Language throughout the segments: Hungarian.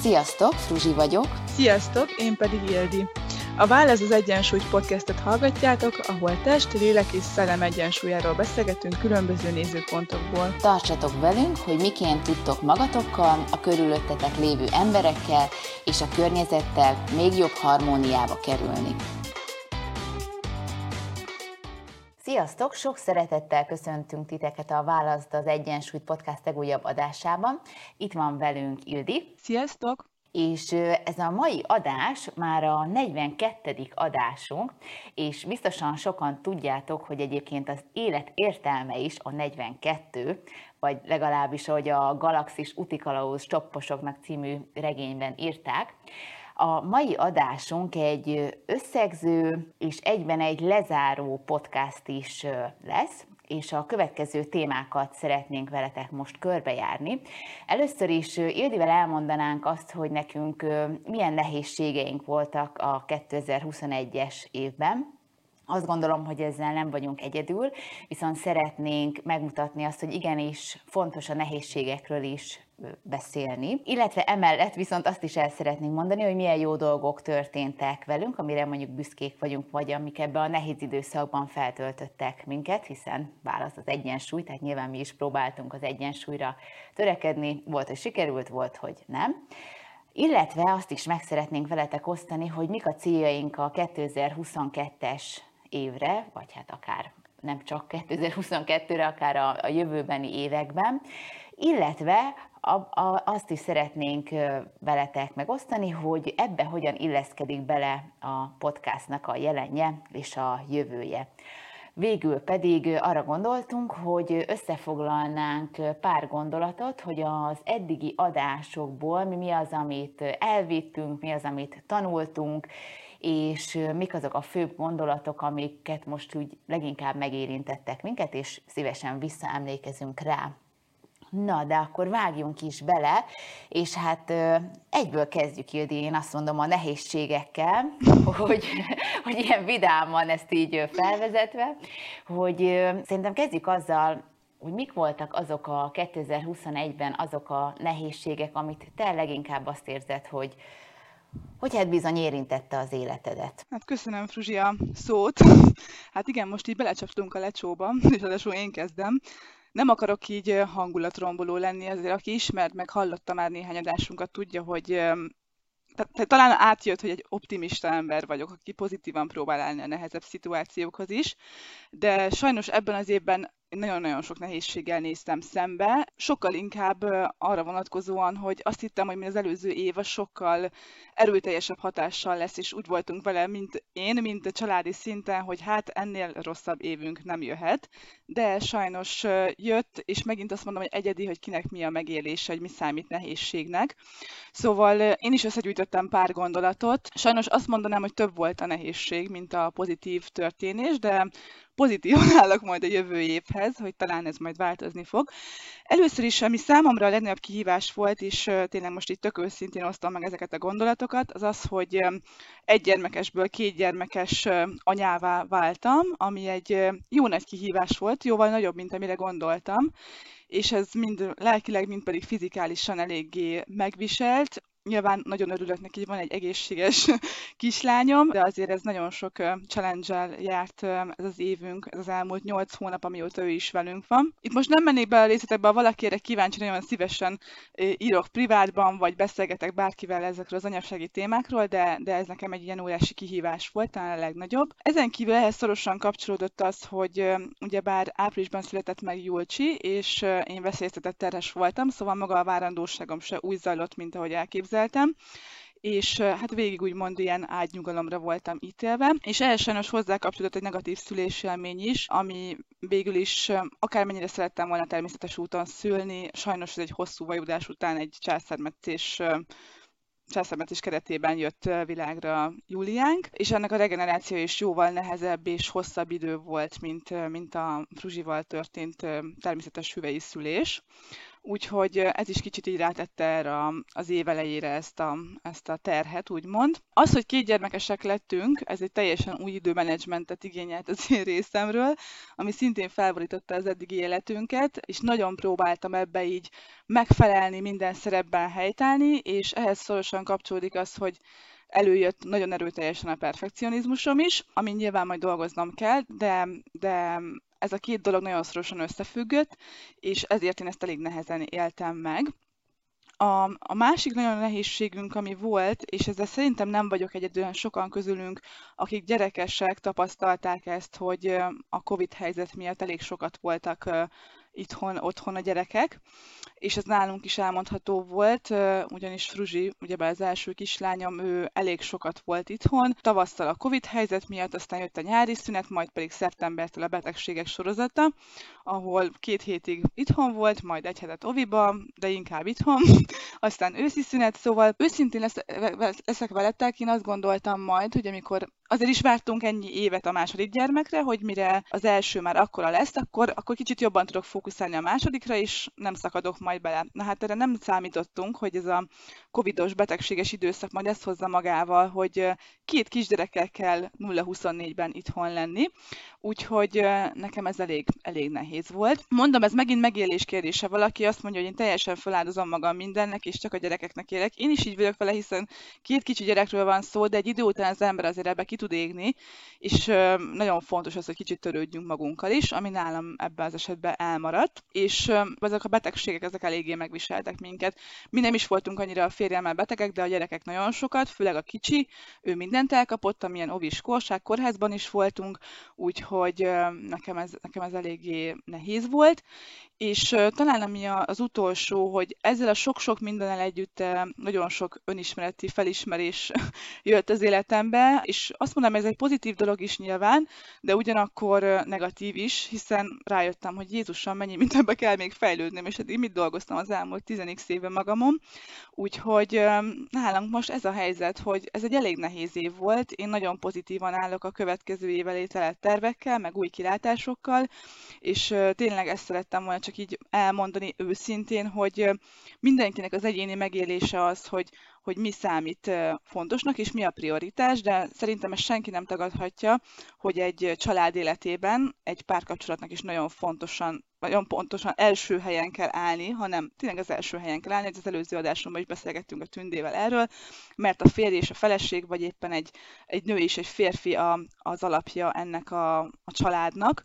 Sziasztok, Fruzsi vagyok. Sziasztok, én pedig Ildi. A Válasz az Egyensúly podcastet hallgatjátok, ahol test, lélek és szellem egyensúlyáról beszélgetünk különböző nézőpontokból. Tartsatok velünk, hogy miként tudtok magatokkal, a körülöttetek lévő emberekkel és a környezettel még jobb harmóniába kerülni. Sziasztok! Sok szeretettel köszöntünk titeket a Választ az Egyensúly podcast legújabb adásában. Itt van velünk Ildi. Sziasztok! És ez a mai adás már a 42. adásunk, és biztosan sokan tudjátok, hogy egyébként az élet értelme is a 42, vagy legalábbis, ahogy a Galaxis Utikalauz Csopposoknak című regényben írták. A mai adásunk egy összegző és egyben egy lezáró podcast is lesz, és a következő témákat szeretnénk veletek most körbejárni. Először is Ildivel elmondanánk azt, hogy nekünk milyen nehézségeink voltak a 2021-es évben, azt gondolom, hogy ezzel nem vagyunk egyedül, viszont szeretnénk megmutatni azt, hogy igenis fontos a nehézségekről is beszélni. Illetve emellett viszont azt is el szeretnénk mondani, hogy milyen jó dolgok történtek velünk, amire mondjuk büszkék vagyunk, vagy amik ebbe a nehéz időszakban feltöltöttek minket, hiszen válasz az egyensúly, tehát nyilván mi is próbáltunk az egyensúlyra törekedni, volt, hogy sikerült, volt, hogy nem. Illetve azt is meg szeretnénk veletek osztani, hogy mik a céljaink a 2022-es évre, vagy hát akár nem csak 2022-re, akár a, a jövőbeni években, illetve a, a, azt is szeretnénk veletek megosztani, hogy ebbe hogyan illeszkedik bele a podcastnak a jelenje és a jövője. Végül pedig arra gondoltunk, hogy összefoglalnánk pár gondolatot, hogy az eddigi adásokból mi, mi az, amit elvittünk, mi az, amit tanultunk, és mik azok a főbb gondolatok, amiket most úgy leginkább megérintettek minket, és szívesen visszaemlékezünk rá. Na, de akkor vágjunk is bele, és hát egyből kezdjük, Ildi, én azt mondom a nehézségekkel, hogy, hogy ilyen vidáman ezt így felvezetve, hogy szerintem kezdjük azzal, hogy mik voltak azok a 2021-ben azok a nehézségek, amit te leginkább azt érzed, hogy, hogy hát bizony érintette az életedet? Hát köszönöm, Fruzsi, a szót. Hát igen, most így belecsaptunk a lecsóba, és a én kezdem. Nem akarok így hangulatromboló lenni, azért aki ismert, meg hallotta már néhány adásunkat, tudja, hogy tehát, talán átjött, hogy egy optimista ember vagyok, aki pozitívan próbál állni a nehezebb szituációkhoz is, de sajnos ebben az évben nagyon-nagyon sok nehézséggel néztem szembe, sokkal inkább arra vonatkozóan, hogy azt hittem, hogy az előző év a sokkal erőteljesebb hatással lesz, és úgy voltunk vele, mint én, mint a családi szinten, hogy hát ennél rosszabb évünk nem jöhet, de sajnos jött, és megint azt mondom, hogy egyedi, hogy kinek mi a megélése, hogy mi számít nehézségnek. Szóval én is összegyűjtöttem pár gondolatot. Sajnos azt mondanám, hogy több volt a nehézség, mint a pozitív történés, de pozitívan állok majd a jövő évhez, hogy talán ez majd változni fog. Először is, ami számomra a legnagyobb kihívás volt, és tényleg most itt tök őszintén osztom meg ezeket a gondolatokat, az az, hogy egy gyermekesből két gyermekes anyává váltam, ami egy jó nagy kihívás volt, jóval nagyobb, mint amire gondoltam, és ez mind lelkileg, mind pedig fizikálisan eléggé megviselt nyilván nagyon örülök neki, hogy van egy egészséges kislányom, de azért ez nagyon sok challenge járt ez az évünk, ez az elmúlt nyolc hónap, amióta ő is velünk van. Itt most nem mennék bele a részletekbe, ha valaki erre kíváncsi, nagyon szívesen írok privátban, vagy beszélgetek bárkivel ezekről az anyasági témákról, de, de ez nekem egy ilyen óriási kihívás volt, talán a legnagyobb. Ezen kívül ehhez szorosan kapcsolódott az, hogy ugyebár áprilisban született meg Julcsi, és én veszélyeztetett terhes voltam, szóval maga a várandóságom se úgy zajlott, mint ahogy elképzeltem elképzeltem, és hát végig úgymond ilyen ágynyugalomra voltam ítélve, és ehhez sajnos hozzá kapcsolódott egy negatív szülésélmény is, ami végül is akármennyire szerettem volna természetes úton szülni, sajnos ez egy hosszú vajudás után egy császármetszés császármetszés keretében jött világra Júliánk, és ennek a regeneráció is jóval nehezebb és hosszabb idő volt, mint, mint a Fruzsival történt természetes hüvei szülés úgyhogy ez is kicsit így rátette erre az év elejére ezt a, ezt a terhet, úgymond. Az, hogy két gyermekesek lettünk, ez egy teljesen új időmenedzsmentet igényelt az én részemről, ami szintén felborította az eddigi életünket, és nagyon próbáltam ebbe így megfelelni, minden szerepben helytállni, és ehhez szorosan kapcsolódik az, hogy előjött nagyon erőteljesen a perfekcionizmusom is, ami nyilván majd dolgoznom kell, de, de ez a két dolog nagyon szorosan összefüggött, és ezért én ezt elég nehezen éltem meg. A, a másik nagyon nehézségünk, ami volt, és ezzel szerintem nem vagyok egyedül, sokan közülünk, akik gyerekesek tapasztalták ezt, hogy a COVID helyzet miatt elég sokat voltak itthon, otthon a gyerekek, és ez nálunk is elmondható volt, ugyanis Fruzsi, ugyebár az első kislányom, ő elég sokat volt itthon. Tavasszal a Covid helyzet miatt, aztán jött a nyári szünet, majd pedig szeptembertől a betegségek sorozata, ahol két hétig itthon volt, majd egy hetet oviba, de inkább itthon, aztán őszi szünet, szóval őszintén lesz, leszek veletek, én azt gondoltam majd, hogy amikor azért is vártunk ennyi évet a második gyermekre, hogy mire az első már akkora lesz, akkor, akkor kicsit jobban tudok fókuszálni a másodikra, és nem szakadok majd bele. Na hát erre nem számítottunk, hogy ez a covidos betegséges időszak majd ezt hozza magával, hogy két kisgyerekkel kell 0-24-ben itthon lenni, úgyhogy nekem ez elég, elég nehéz volt. Mondom, ez megint megélés kérdése. Valaki azt mondja, hogy én teljesen feláldozom magam mindennek, és csak a gyerekeknek élek. Én is így vagyok vele, hiszen két kicsi gyerekről van szó, de egy idő után az ember azért ebbe ki tud égni, és nagyon fontos az, hogy kicsit törődjünk magunkkal is, ami nálam ebben az esetben elmaradt, és ezek a betegségek, ezek eléggé megviseltek minket. Mi nem is voltunk annyira a férjemmel betegek, de a gyerekek nagyon sokat, főleg a kicsi, ő mindent elkapott, amilyen ovis korság, kórházban is voltunk, úgyhogy nekem ez, nekem ez eléggé nehéz volt, és talán ami az utolsó, hogy ezzel a sok-sok mindennel együtt nagyon sok önismereti felismerés jött az életembe, és azt mondanám, ez egy pozitív dolog is nyilván, de ugyanakkor negatív is, hiszen rájöttem, hogy Jézusom, mennyi mindenbe kell még fejlődnöm, és én mit dolgoztam az elmúlt 10 éve magamon, úgyhogy nálam most ez a helyzet, hogy ez egy elég nehéz év volt, én nagyon pozitívan állok a következő év elé tervekkel, meg új kilátásokkal, és tényleg ezt szerettem volna csak így elmondani őszintén, hogy mindenkinek az egyéni megélése az, hogy, hogy mi számít fontosnak, és mi a prioritás, de szerintem ezt senki nem tagadhatja, hogy egy család életében egy párkapcsolatnak is nagyon fontosan, nagyon pontosan első helyen kell állni, hanem tényleg az első helyen kell állni, az előző adásomban is beszélgettünk a Tündével erről, mert a férj és a feleség, vagy éppen egy, egy nő és egy férfi a, az alapja ennek a, a családnak,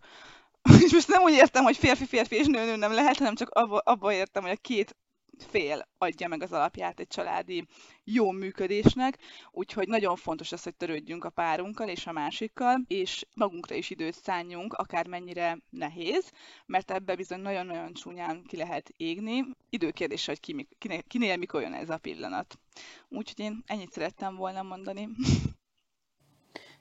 és most nem úgy értem, hogy férfi-férfi és nő-nő nem lehet, hanem csak abba, abba értem, hogy a két fél adja meg az alapját egy családi jó működésnek, úgyhogy nagyon fontos az, hogy törődjünk a párunkkal és a másikkal, és magunkra is időt szálljunk, akármennyire nehéz, mert ebbe bizony nagyon-nagyon csúnyán ki lehet égni. Időkérdése, hogy ki, kinél, kinél mikor jön ez a pillanat. Úgyhogy én ennyit szerettem volna mondani.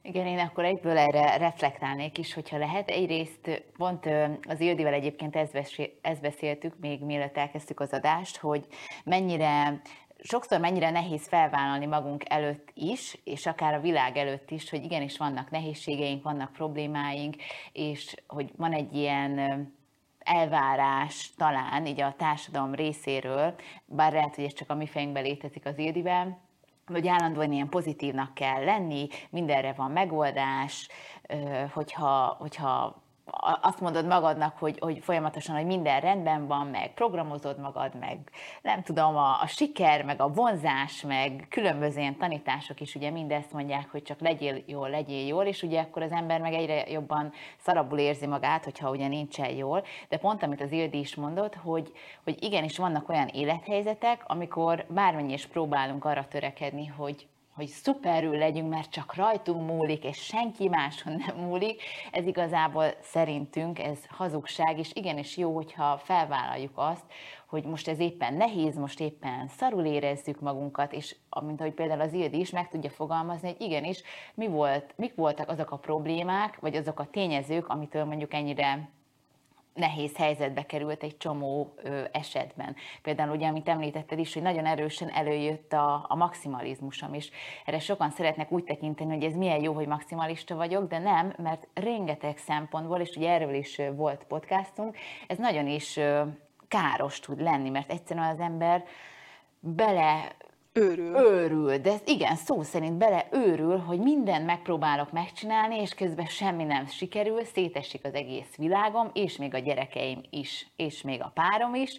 Igen, én akkor egyből erre reflektálnék is, hogyha lehet. Egyrészt pont az Ildivel egyébként ezt beszéltük, még mielőtt elkezdtük az adást, hogy mennyire sokszor mennyire nehéz felvállalni magunk előtt is, és akár a világ előtt is, hogy igenis vannak nehézségeink, vannak problémáink, és hogy van egy ilyen elvárás talán így a társadalom részéről, bár lehet, hogy ez csak a mi fejünkben létezik az Ildivel, hogy állandóan ilyen pozitívnak kell lenni, mindenre van megoldás, hogyha, hogyha azt mondod magadnak, hogy, hogy folyamatosan, hogy minden rendben van, meg programozod magad, meg nem tudom, a, a siker, meg a vonzás, meg különböző ilyen tanítások is ugye mindezt mondják, hogy csak legyél jól, legyél jól, és ugye akkor az ember meg egyre jobban szarabul érzi magát, hogyha ugye nincsen jól. De pont amit az Ildi is mondott, hogy, hogy igenis vannak olyan élethelyzetek, amikor bármennyi is próbálunk arra törekedni, hogy, hogy szuperül legyünk, mert csak rajtunk múlik, és senki máson nem múlik, ez igazából szerintünk ez hazugság, és igenis jó, hogyha felvállaljuk azt, hogy most ez éppen nehéz, most éppen szarul érezzük magunkat, és amint ahogy például az Ildi is meg tudja fogalmazni, hogy igenis, mi volt, mik voltak azok a problémák, vagy azok a tényezők, amitől mondjuk ennyire nehéz helyzetbe került egy csomó ö, esetben. Például ugye, amit említetted is, hogy nagyon erősen előjött a, a maximalizmusom, és erre sokan szeretnek úgy tekinteni, hogy ez milyen jó, hogy maximalista vagyok, de nem, mert rengeteg szempontból, és ugye erről is volt podcastunk, ez nagyon is ö, káros tud lenni, mert egyszerűen az ember bele Őrül. őrül, de igen, szó szerint bele őrül, hogy mindent megpróbálok megcsinálni, és közben semmi nem sikerül, szétesik az egész világom, és még a gyerekeim is, és még a párom is,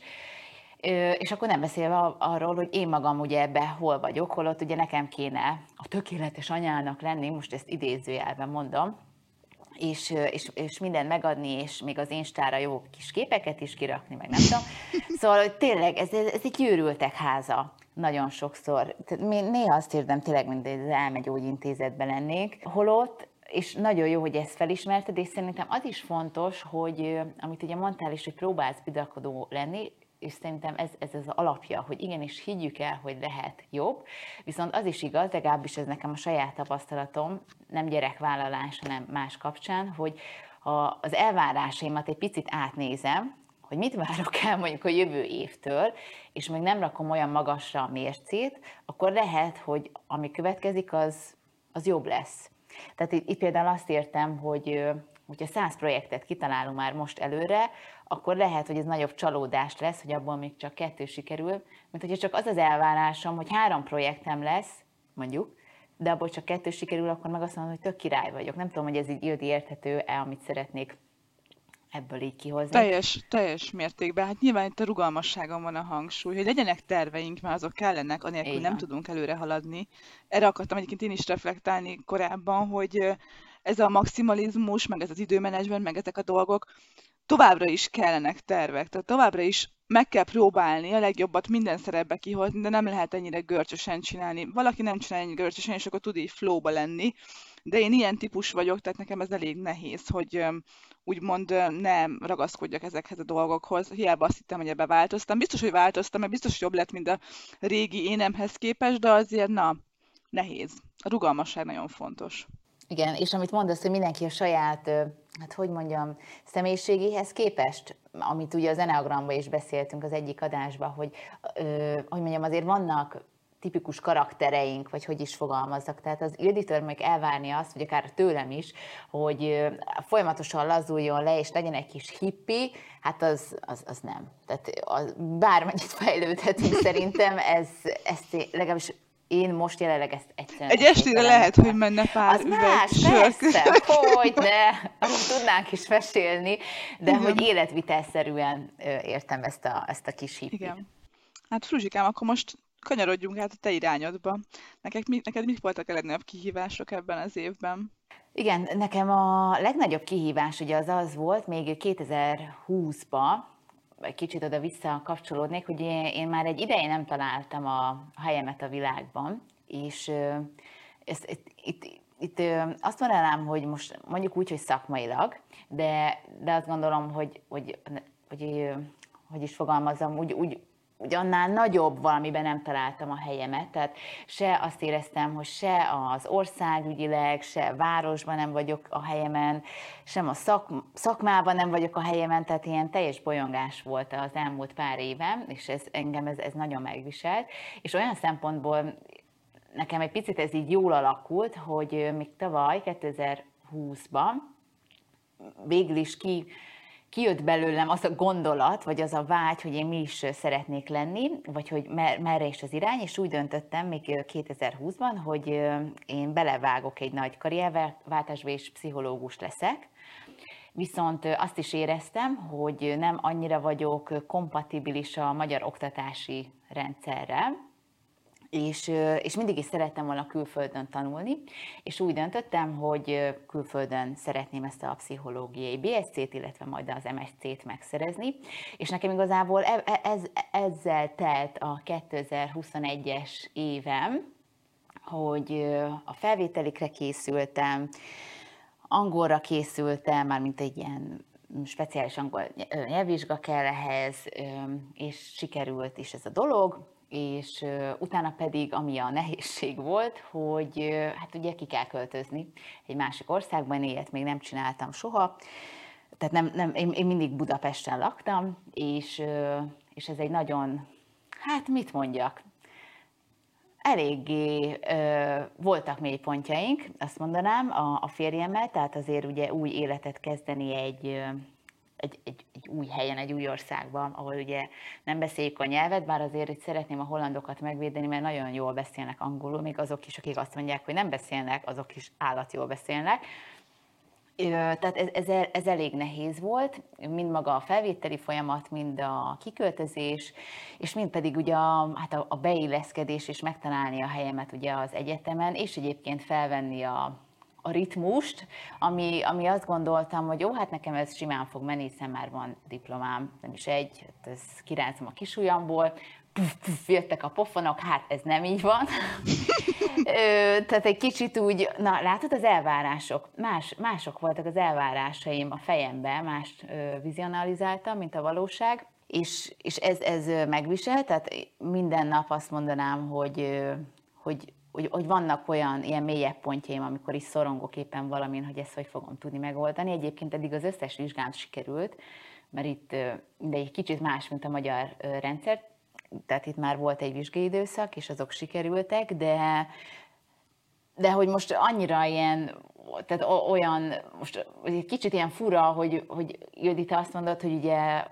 és akkor nem beszélve arról, hogy én magam ugye ebbe hol vagyok, holott ugye nekem kéne a tökéletes anyának lenni, most ezt idézőjelben mondom, és, és, és mindent megadni, és még az Instára jó kis képeket is kirakni, meg nem tudom. Szóval, hogy tényleg ez, ez egy gyűrültek háza nagyon sokszor. Tehát néha azt érzem tényleg, mint egy elmegyógyintézetben lennék, holott és nagyon jó, hogy ezt felismerted, és szerintem az is fontos, hogy amit ugye mondtál is, hogy próbálsz bidakodó lenni, és szerintem ez, ez az alapja, hogy igenis higgyük el, hogy lehet jobb, viszont az is igaz, legalábbis ez nekem a saját tapasztalatom, nem gyerekvállalás, hanem más kapcsán, hogy ha az elvárásaimat egy picit átnézem, hogy mit várok el mondjuk a jövő évtől, és még nem rakom olyan magasra a mércét, akkor lehet, hogy ami következik, az, az jobb lesz. Tehát itt, itt például azt értem, hogy hogyha száz projektet kitalálunk már most előre, akkor lehet, hogy ez nagyobb csalódás lesz, hogy abból még csak kettő sikerül, mint hogyha csak az az elvárásom, hogy három projektem lesz, mondjuk, de abból csak kettő sikerül, akkor meg azt mondom, hogy tök király vagyok. Nem tudom, hogy ez így Ildi érthető-e, amit szeretnék ebből így kihozni. Teljes, teljes mértékben. Hát nyilván itt a rugalmasságon van a hangsúly, hogy legyenek terveink, mert azok kellenek, anélkül Igen. nem tudunk előre haladni. Erre akartam egyébként én is reflektálni korábban, hogy ez a maximalizmus, meg ez az időmenedzsment, meg ezek a dolgok továbbra is kellenek tervek. Tehát továbbra is meg kell próbálni a legjobbat minden szerepbe kihozni, de nem lehet ennyire görcsösen csinálni. Valaki nem csinál ennyire görcsösen, és akkor tud így flowba lenni. De én ilyen típus vagyok, tehát nekem ez elég nehéz, hogy úgymond nem ragaszkodjak ezekhez a dolgokhoz. Hiába azt hittem, hogy ebbe változtam. Biztos, hogy változtam, mert biztos, jobb lett, mint a régi énemhez képest, de azért na, nehéz. A rugalmasság nagyon fontos. Igen, és amit mondasz, hogy mindenki a saját, hát hogy mondjam, személyiségéhez képest, amit ugye az Enneagramban is beszéltünk az egyik adásban, hogy, hogy mondjam, azért vannak tipikus karaktereink, vagy hogy is fogalmazzak. Tehát az Ilditől meg elvárni azt, hogy akár tőlem is, hogy folyamatosan lazuljon le, és legyen egy kis hippi, hát az, az, az nem. Tehát az, bármennyit fejlődhetünk szerintem, ez, ez legalábbis én most jelenleg ezt egyszerűen... Egy estére lehet, hogy menne pár Az más, persze, hogy ne, tudnánk is mesélni, de Igen. hogy életvitelszerűen értem ezt a, ezt a kis hippit. Igen. Hát Fruzsikám, akkor most kanyarodjunk át a te irányodba. Neked, mi, neked mik voltak a legnagyobb kihívások ebben az évben? Igen, nekem a legnagyobb kihívás ugye az az volt még 2020-ban, egy kicsit oda vissza kapcsolódnék, hogy én, már egy ideje nem találtam a helyemet a világban, és ezt, itt, itt, itt azt mondanám, hogy most mondjuk úgy, hogy szakmailag, de, de azt gondolom, hogy, hogy, hogy, hogy is fogalmazom, úgy, úgy úgy annál nagyobb valamiben nem találtam a helyemet, tehát se azt éreztem, hogy se az országügyileg, se városban nem vagyok a helyemen, sem a szak, szakmában nem vagyok a helyemen, tehát ilyen teljes bolyongás volt az elmúlt pár évem, és ez engem ez, ez nagyon megviselt, és olyan szempontból nekem egy picit ez így jól alakult, hogy még tavaly, 2020-ban végül is ki kijött belőlem az a gondolat, vagy az a vágy, hogy én mi is szeretnék lenni, vagy hogy mer- merre is az irány, és úgy döntöttem még 2020-ban, hogy én belevágok egy nagy karrierváltásba, és pszichológus leszek. Viszont azt is éreztem, hogy nem annyira vagyok kompatibilis a magyar oktatási rendszerrel, és, és mindig is szerettem volna külföldön tanulni, és úgy döntöttem, hogy külföldön szeretném ezt a pszichológiai BSC-t, illetve majd az MSC-t megszerezni, és nekem igazából e, e, ez, ezzel telt a 2021-es évem, hogy a felvételikre készültem, angolra készültem, már mint egy ilyen speciális angol nyelvvizsga kell ehhez, és sikerült is ez a dolog, és utána pedig, ami a nehézség volt, hogy hát ugye ki kell költözni egy másik országban, ilyet még nem csináltam soha, tehát nem, nem, én, én mindig Budapesten laktam, és, és ez egy nagyon, hát mit mondjak, eléggé ö, voltak mélypontjaink, azt mondanám, a, a férjemmel, tehát azért ugye új életet kezdeni egy, egy, egy, egy új helyen, egy új országban, ahol ugye nem beszéljük a nyelvet, bár azért itt szeretném a hollandokat megvédeni, mert nagyon jól beszélnek angolul, még azok is, akik azt mondják, hogy nem beszélnek, azok is állat jól beszélnek. Tehát ez, ez, ez elég nehéz volt, mind maga a felvételi folyamat, mind a kiköltözés, és mind pedig ugye a, hát a, a beilleszkedés és megtalálni a helyemet ugye az egyetemen, és egyébként felvenni a, a ritmust, ami, ami azt gondoltam, hogy jó, hát nekem ez simán fog menni, hiszen már van diplomám, nem is egy, hát ez kiráncom a kisujjamból, puf, puf, jöttek a pofonok, hát ez nem így van. Ö, tehát egy kicsit úgy, na látod az elvárások, más, mások voltak az elvárásaim a fejemben, más ö, vizionalizáltam, mint a valóság, és, és ez, ez megvisel, tehát minden nap azt mondanám, hogy, hogy hogy, hogy vannak olyan ilyen mélyebb pontjaim, amikor is szorongok éppen valamin, hogy ezt hogy fogom tudni megoldani. Egyébként eddig az összes vizsgám sikerült, mert itt de egy kicsit más, mint a magyar rendszer, tehát itt már volt egy vizsgai időszak, és azok sikerültek, de, de hogy most annyira ilyen, tehát olyan, most egy kicsit ilyen fura, hogy, hogy Judita azt mondod, hogy ugye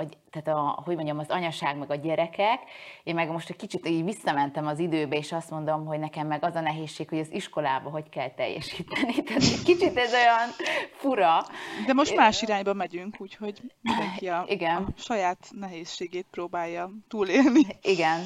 a, tehát a, hogy mondjam, az anyaság meg a gyerekek, én meg most egy kicsit így visszamentem az időbe, és azt mondom, hogy nekem meg az a nehézség, hogy az iskolába hogy kell teljesíteni. Tehát egy kicsit ez olyan fura. De most más irányba megyünk, úgyhogy mindenki a, Igen. a saját nehézségét próbálja túlélni. Igen.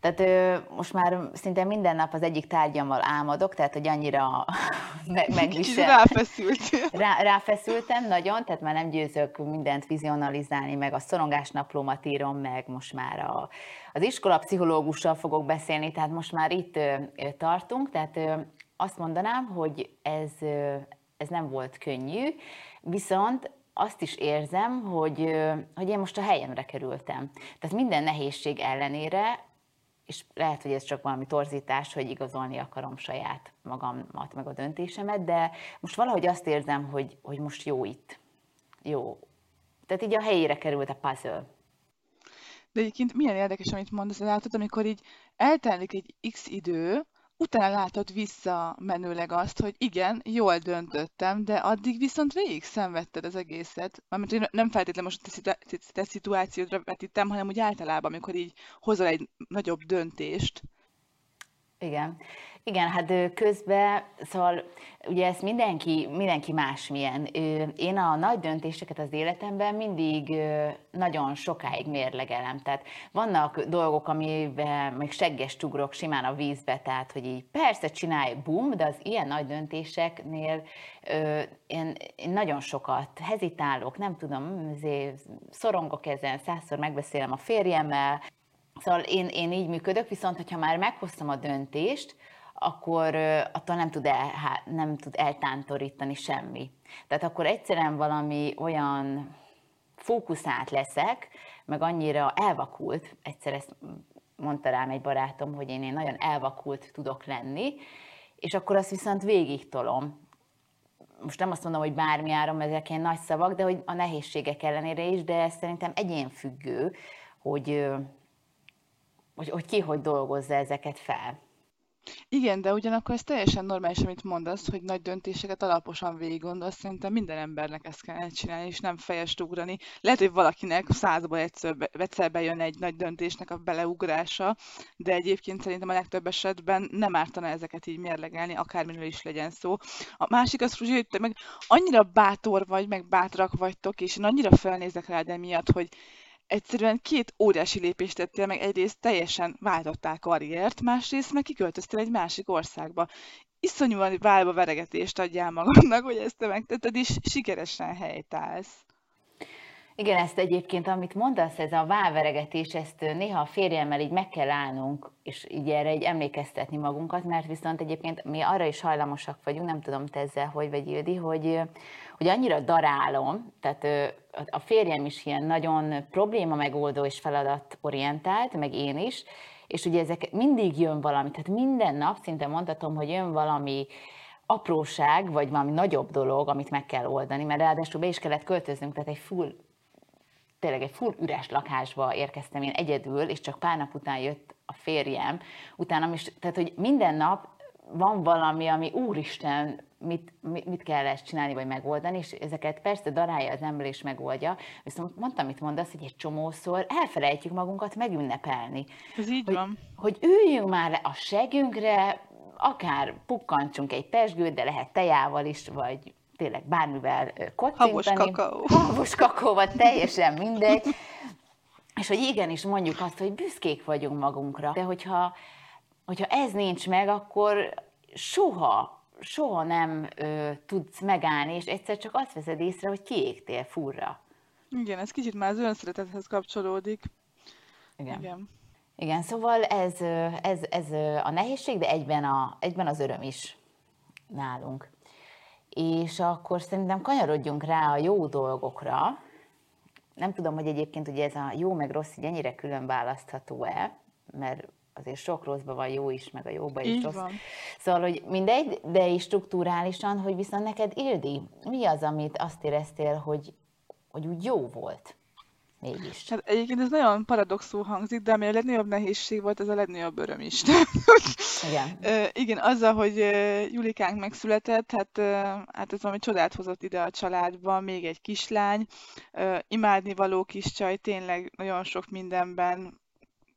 Tehát ö, most már szinte minden nap az egyik tárgyammal álmodok, tehát hogy annyira me- megvisel. ráfeszült. Rá, ráfeszültem nagyon, tehát már nem győzök mindent vizionalizálni, meg a szorongás naplómat írom, meg most már a, az iskola pszichológussal fogok beszélni, tehát most már itt ö, ö, tartunk, tehát ö, azt mondanám, hogy ez, ö, ez nem volt könnyű, viszont azt is érzem, hogy, hogy én most a helyemre kerültem. Tehát minden nehézség ellenére és lehet, hogy ez csak valami torzítás, hogy igazolni akarom saját magamat, meg a döntésemet, de most valahogy azt érzem, hogy, hogy most jó itt. Jó. Tehát így a helyére került a puzzle. De egyébként milyen érdekes, amit mondasz, látod, amikor így eltelik egy x idő, utána látod visszamenőleg azt, hogy igen, jól döntöttem, de addig viszont végig szenvedted az egészet. Mármint hogy nem feltétlenül most a te szituációdra vetítem, hanem úgy általában, amikor így hozol egy nagyobb döntést. Igen. Igen, hát közben, szóval ugye ezt mindenki, mindenki másmilyen. Én a nagy döntéseket az életemben mindig nagyon sokáig mérlegelem. Tehát vannak dolgok, amiben még segges ugrok simán a vízbe, tehát hogy így persze csinálj, bum, de az ilyen nagy döntéseknél én, én nagyon sokat hezitálok, nem tudom, szorongok ezen, százszor megbeszélem a férjemmel, Szóval én, én így működök, viszont hogyha már meghoztam a döntést, akkor attól nem tud, el, nem tud eltántorítani semmi. Tehát akkor egyszerűen valami olyan fókuszált leszek, meg annyira elvakult, egyszer ezt mondta rám egy barátom, hogy én, én nagyon elvakult tudok lenni, és akkor azt viszont végig tolom. Most nem azt mondom, hogy bármi áron, ezek ilyen nagy szavak, de hogy a nehézségek ellenére is, de ez szerintem egyénfüggő, hogy, hogy, hogy ki hogy dolgozza ezeket fel. Igen, de ugyanakkor ez teljesen normális, amit mondasz, hogy nagy döntéseket alaposan végig gondolsz. Szerintem minden embernek ezt kellene csinálni, és nem fejest ugrani. Lehet, hogy valakinek százba egyszer, egyszer bejön egy nagy döntésnek a beleugrása, de egyébként szerintem a legtöbb esetben nem ártana ezeket így mérlegelni, akármiről is legyen szó. A másik az, hogy te meg annyira bátor vagy, meg bátrak vagytok, és én annyira felnézek rád emiatt, hogy egyszerűen két óriási lépést tettél meg, egyrészt teljesen váltottál karriert, másrészt meg kiköltöztél egy másik országba. Iszonyúan válba veregetést adjál magadnak, hogy ezt te megtetted, és sikeresen helytállsz. Igen, ezt egyébként, amit mondasz, ez a válveregetés, ezt néha a férjemmel így meg kell állnunk, és így erre így emlékeztetni magunkat, mert viszont egyébként mi arra is hajlamosak vagyunk, nem tudom te ezzel hogy vagy Ildi, hogy, hogy annyira darálom, tehát a férjem is ilyen nagyon probléma megoldó és feladatorientált, meg én is, és ugye ezek mindig jön valami, tehát minden nap szinte mondhatom, hogy jön valami apróság, vagy valami nagyobb dolog, amit meg kell oldani, mert ráadásul be is kellett költöznünk, tehát egy full tényleg egy full üres lakásba érkeztem én egyedül, és csak pár nap után jött a férjem, utána is, tehát hogy minden nap van valami, ami úristen, mit, mit, mit kell ezt csinálni, vagy megoldani, és ezeket persze darálja az ember és megoldja, viszont mondtam, mit mondasz, hogy egy csomószor elfelejtjük magunkat megünnepelni. Ez így hogy, van. Hogy üljünk már le a segünkre, akár pukkantsunk egy pesgőt, de lehet tejával is, vagy tényleg bármivel kocintani. Habos kakaó. Habos kakaó, vagy teljesen mindegy. És hogy igenis mondjuk azt, hogy büszkék vagyunk magunkra. De hogyha, hogyha ez nincs meg, akkor soha, soha nem ö, tudsz megállni, és egyszer csak azt veszed észre, hogy kiégtél furra. Igen, ez kicsit már az önszeretethez kapcsolódik. Igen. Igen. Igen, szóval ez, ez, ez a nehézség, de egyben, a, egyben az öröm is nálunk. És akkor szerintem kanyarodjunk rá a jó dolgokra. Nem tudom, hogy egyébként ugye ez a jó meg rossz így ennyire külön választható-e, mert azért sok rosszban van jó is, meg a jóban is Így rossz. van. Szóval, hogy mindegy, de is strukturálisan, hogy viszont neked, Ildi, mi az, amit azt éreztél, hogy, hogy úgy jó volt? Mégis. Hát egyébként ez nagyon paradoxul hangzik, de ami a legnagyobb nehézség volt, ez a legnagyobb öröm is. Igen. Ö, igen, azzal, hogy Julikánk megszületett, hát, hát ez valami csodát hozott ide a családba, még egy kislány, ö, imádni való kis csaj, tényleg nagyon sok mindenben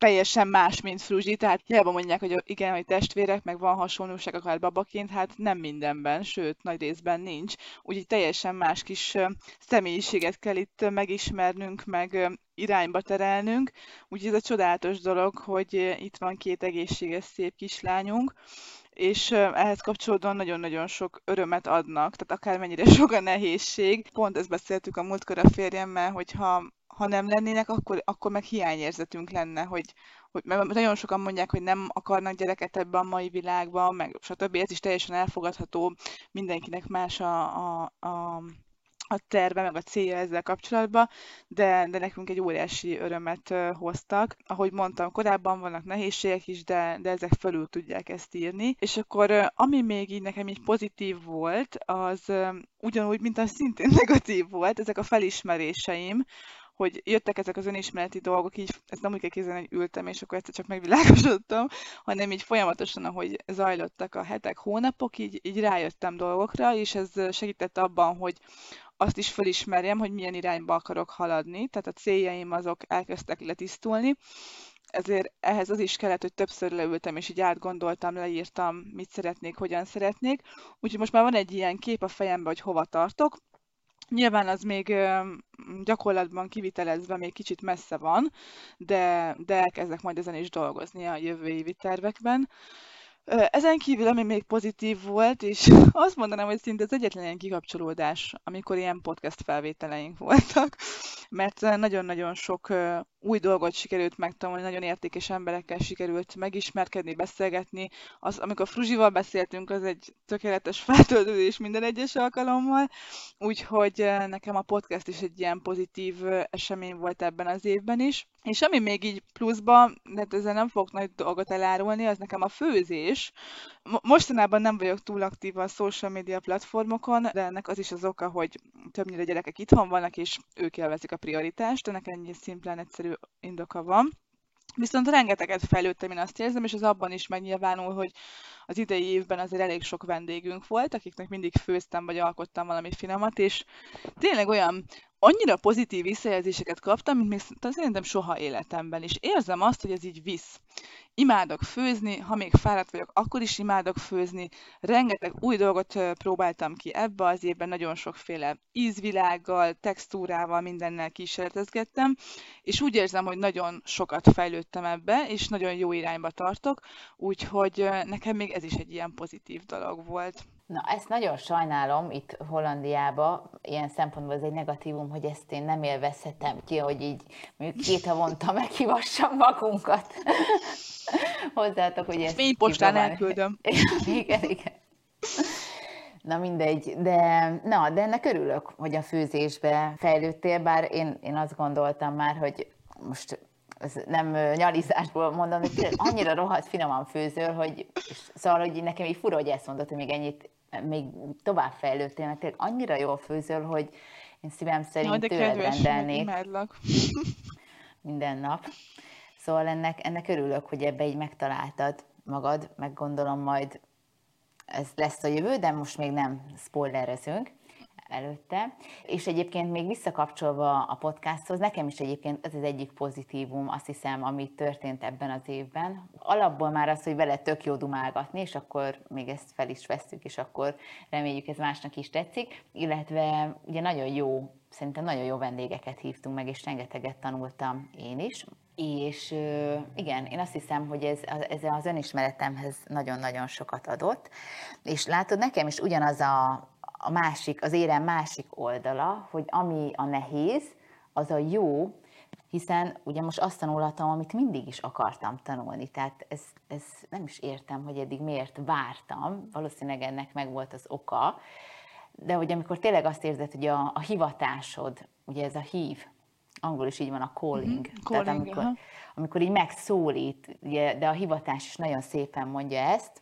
teljesen más, mint Fruzsi, tehát hiába mondják, hogy igen, hogy testvérek, meg van hasonlóság akár babaként, hát nem mindenben, sőt, nagy részben nincs. Úgyhogy teljesen más kis személyiséget kell itt megismernünk, meg irányba terelnünk. Úgyhogy ez a csodálatos dolog, hogy itt van két egészséges, szép kislányunk, és ehhez kapcsolódóan nagyon-nagyon sok örömet adnak, tehát akármennyire sok a nehézség. Pont ezt beszéltük a múltkor a férjemmel, hogy ha nem lennének, akkor, akkor meg hiányérzetünk lenne, hogy, hogy mert nagyon sokan mondják, hogy nem akarnak gyereket ebbe a mai világban, meg stb. Ez is teljesen elfogadható, mindenkinek más a, a, a a terve, meg a célja ezzel kapcsolatban, de, de nekünk egy óriási örömet hoztak. Ahogy mondtam, korábban vannak nehézségek is, de, de ezek fölül tudják ezt írni. És akkor ami még így nekem így pozitív volt, az ugyanúgy, mint az szintén negatív volt, ezek a felismeréseim, hogy jöttek ezek az önismereti dolgok, így ezt nem úgy kell képzelni, hogy ültem, és akkor egyszer csak megvilágosodtam, hanem így folyamatosan, ahogy zajlottak a hetek, hónapok, így, így rájöttem dolgokra, és ez segített abban, hogy azt is felismerjem, hogy milyen irányba akarok haladni, tehát a céljaim azok elkezdtek letisztulni, ezért ehhez az is kellett, hogy többször leültem, és így átgondoltam, leírtam, mit szeretnék, hogyan szeretnék. Úgyhogy most már van egy ilyen kép a fejemben, hogy hova tartok, Nyilván az még gyakorlatban kivitelezve még kicsit messze van, de, de elkezdek majd ezen is dolgozni a jövő évi tervekben. Ezen kívül, ami még pozitív volt, és azt mondanám, hogy szinte az egyetlen ilyen kikapcsolódás, amikor ilyen podcast felvételeink voltak, mert nagyon-nagyon sok új dolgot sikerült megtanulni, nagyon értékes emberekkel sikerült megismerkedni, beszélgetni. Az, amikor Fruzsival beszéltünk, az egy tökéletes feltöltődés minden egyes alkalommal, úgyhogy nekem a podcast is egy ilyen pozitív esemény volt ebben az évben is. És ami még így pluszban, de hát ezzel nem fogok nagy dolgot elárulni, az nekem a főzés. Mostanában nem vagyok túl aktív a social media platformokon, de ennek az is az oka, hogy többnyire gyerekek itthon vannak, és ők élvezik a prioritást, ennek ennyi szimplán egyszerű indoka van. Viszont rengeteget fejlődtem, én azt érzem, és az abban is megnyilvánul, hogy az idei évben azért elég sok vendégünk volt, akiknek mindig főztem, vagy alkottam valami finomat, és tényleg olyan, annyira pozitív visszajelzéseket kaptam, mint még szerintem soha életemben, és érzem azt, hogy ez így visz. Imádok főzni, ha még fáradt vagyok, akkor is imádok főzni. Rengeteg új dolgot próbáltam ki ebbe az évben, nagyon sokféle ízvilággal, textúrával, mindennel kísérletezgettem, és úgy érzem, hogy nagyon sokat fejlődtem ebbe, és nagyon jó irányba tartok, úgyhogy nekem még ez is egy ilyen pozitív dolog volt. Na, ezt nagyon sajnálom itt Hollandiába, ilyen szempontból ez egy negatívum, hogy ezt én nem élvezhetem ki, hogy így mondjuk két havonta meghivassam magunkat. Hozzátok, hogy ezt Fénypostán elküldöm. igen, igen. Na mindegy, de, na, de ennek örülök, hogy a főzésbe fejlődtél, bár én, én azt gondoltam már, hogy most ez nem nyalizásból mondom, hogy annyira rohadt finoman főzöl, hogy szóval, hogy nekem így fura, hogy ezt mondod, hogy még ennyit még tovább fejlődtél, mert tényleg annyira jól főzöl, hogy én szívem szerint Jaj, tőled rendelnék. Imádlak. minden nap. Szóval ennek, ennek örülök, hogy ebbe így megtaláltad magad, meg gondolom majd ez lesz a jövő, de most még nem spoilerezünk előtte. És egyébként még visszakapcsolva a podcasthoz, nekem is egyébként ez az egyik pozitívum, azt hiszem, ami történt ebben az évben. Alapból már az, hogy vele tök jó dumálgatni, és akkor még ezt fel is veszük, és akkor reméljük ez másnak is tetszik. Illetve ugye nagyon jó, szerintem nagyon jó vendégeket hívtunk meg, és rengeteget tanultam én is. És igen, én azt hiszem, hogy ez, ez az önismeretemhez nagyon-nagyon sokat adott. És látod, nekem is ugyanaz a, a másik, az érem másik oldala, hogy ami a nehéz, az a jó, hiszen ugye most azt tanulhatom, amit mindig is akartam tanulni, tehát ez, ez nem is értem, hogy eddig miért vártam, valószínűleg ennek meg volt az oka, de hogy amikor tényleg azt érzed, hogy a, a hivatásod, ugye ez a hív, angol is így van a calling, mm-hmm. calling tehát amikor, amikor így megszólít, ugye, de a hivatás is nagyon szépen mondja ezt,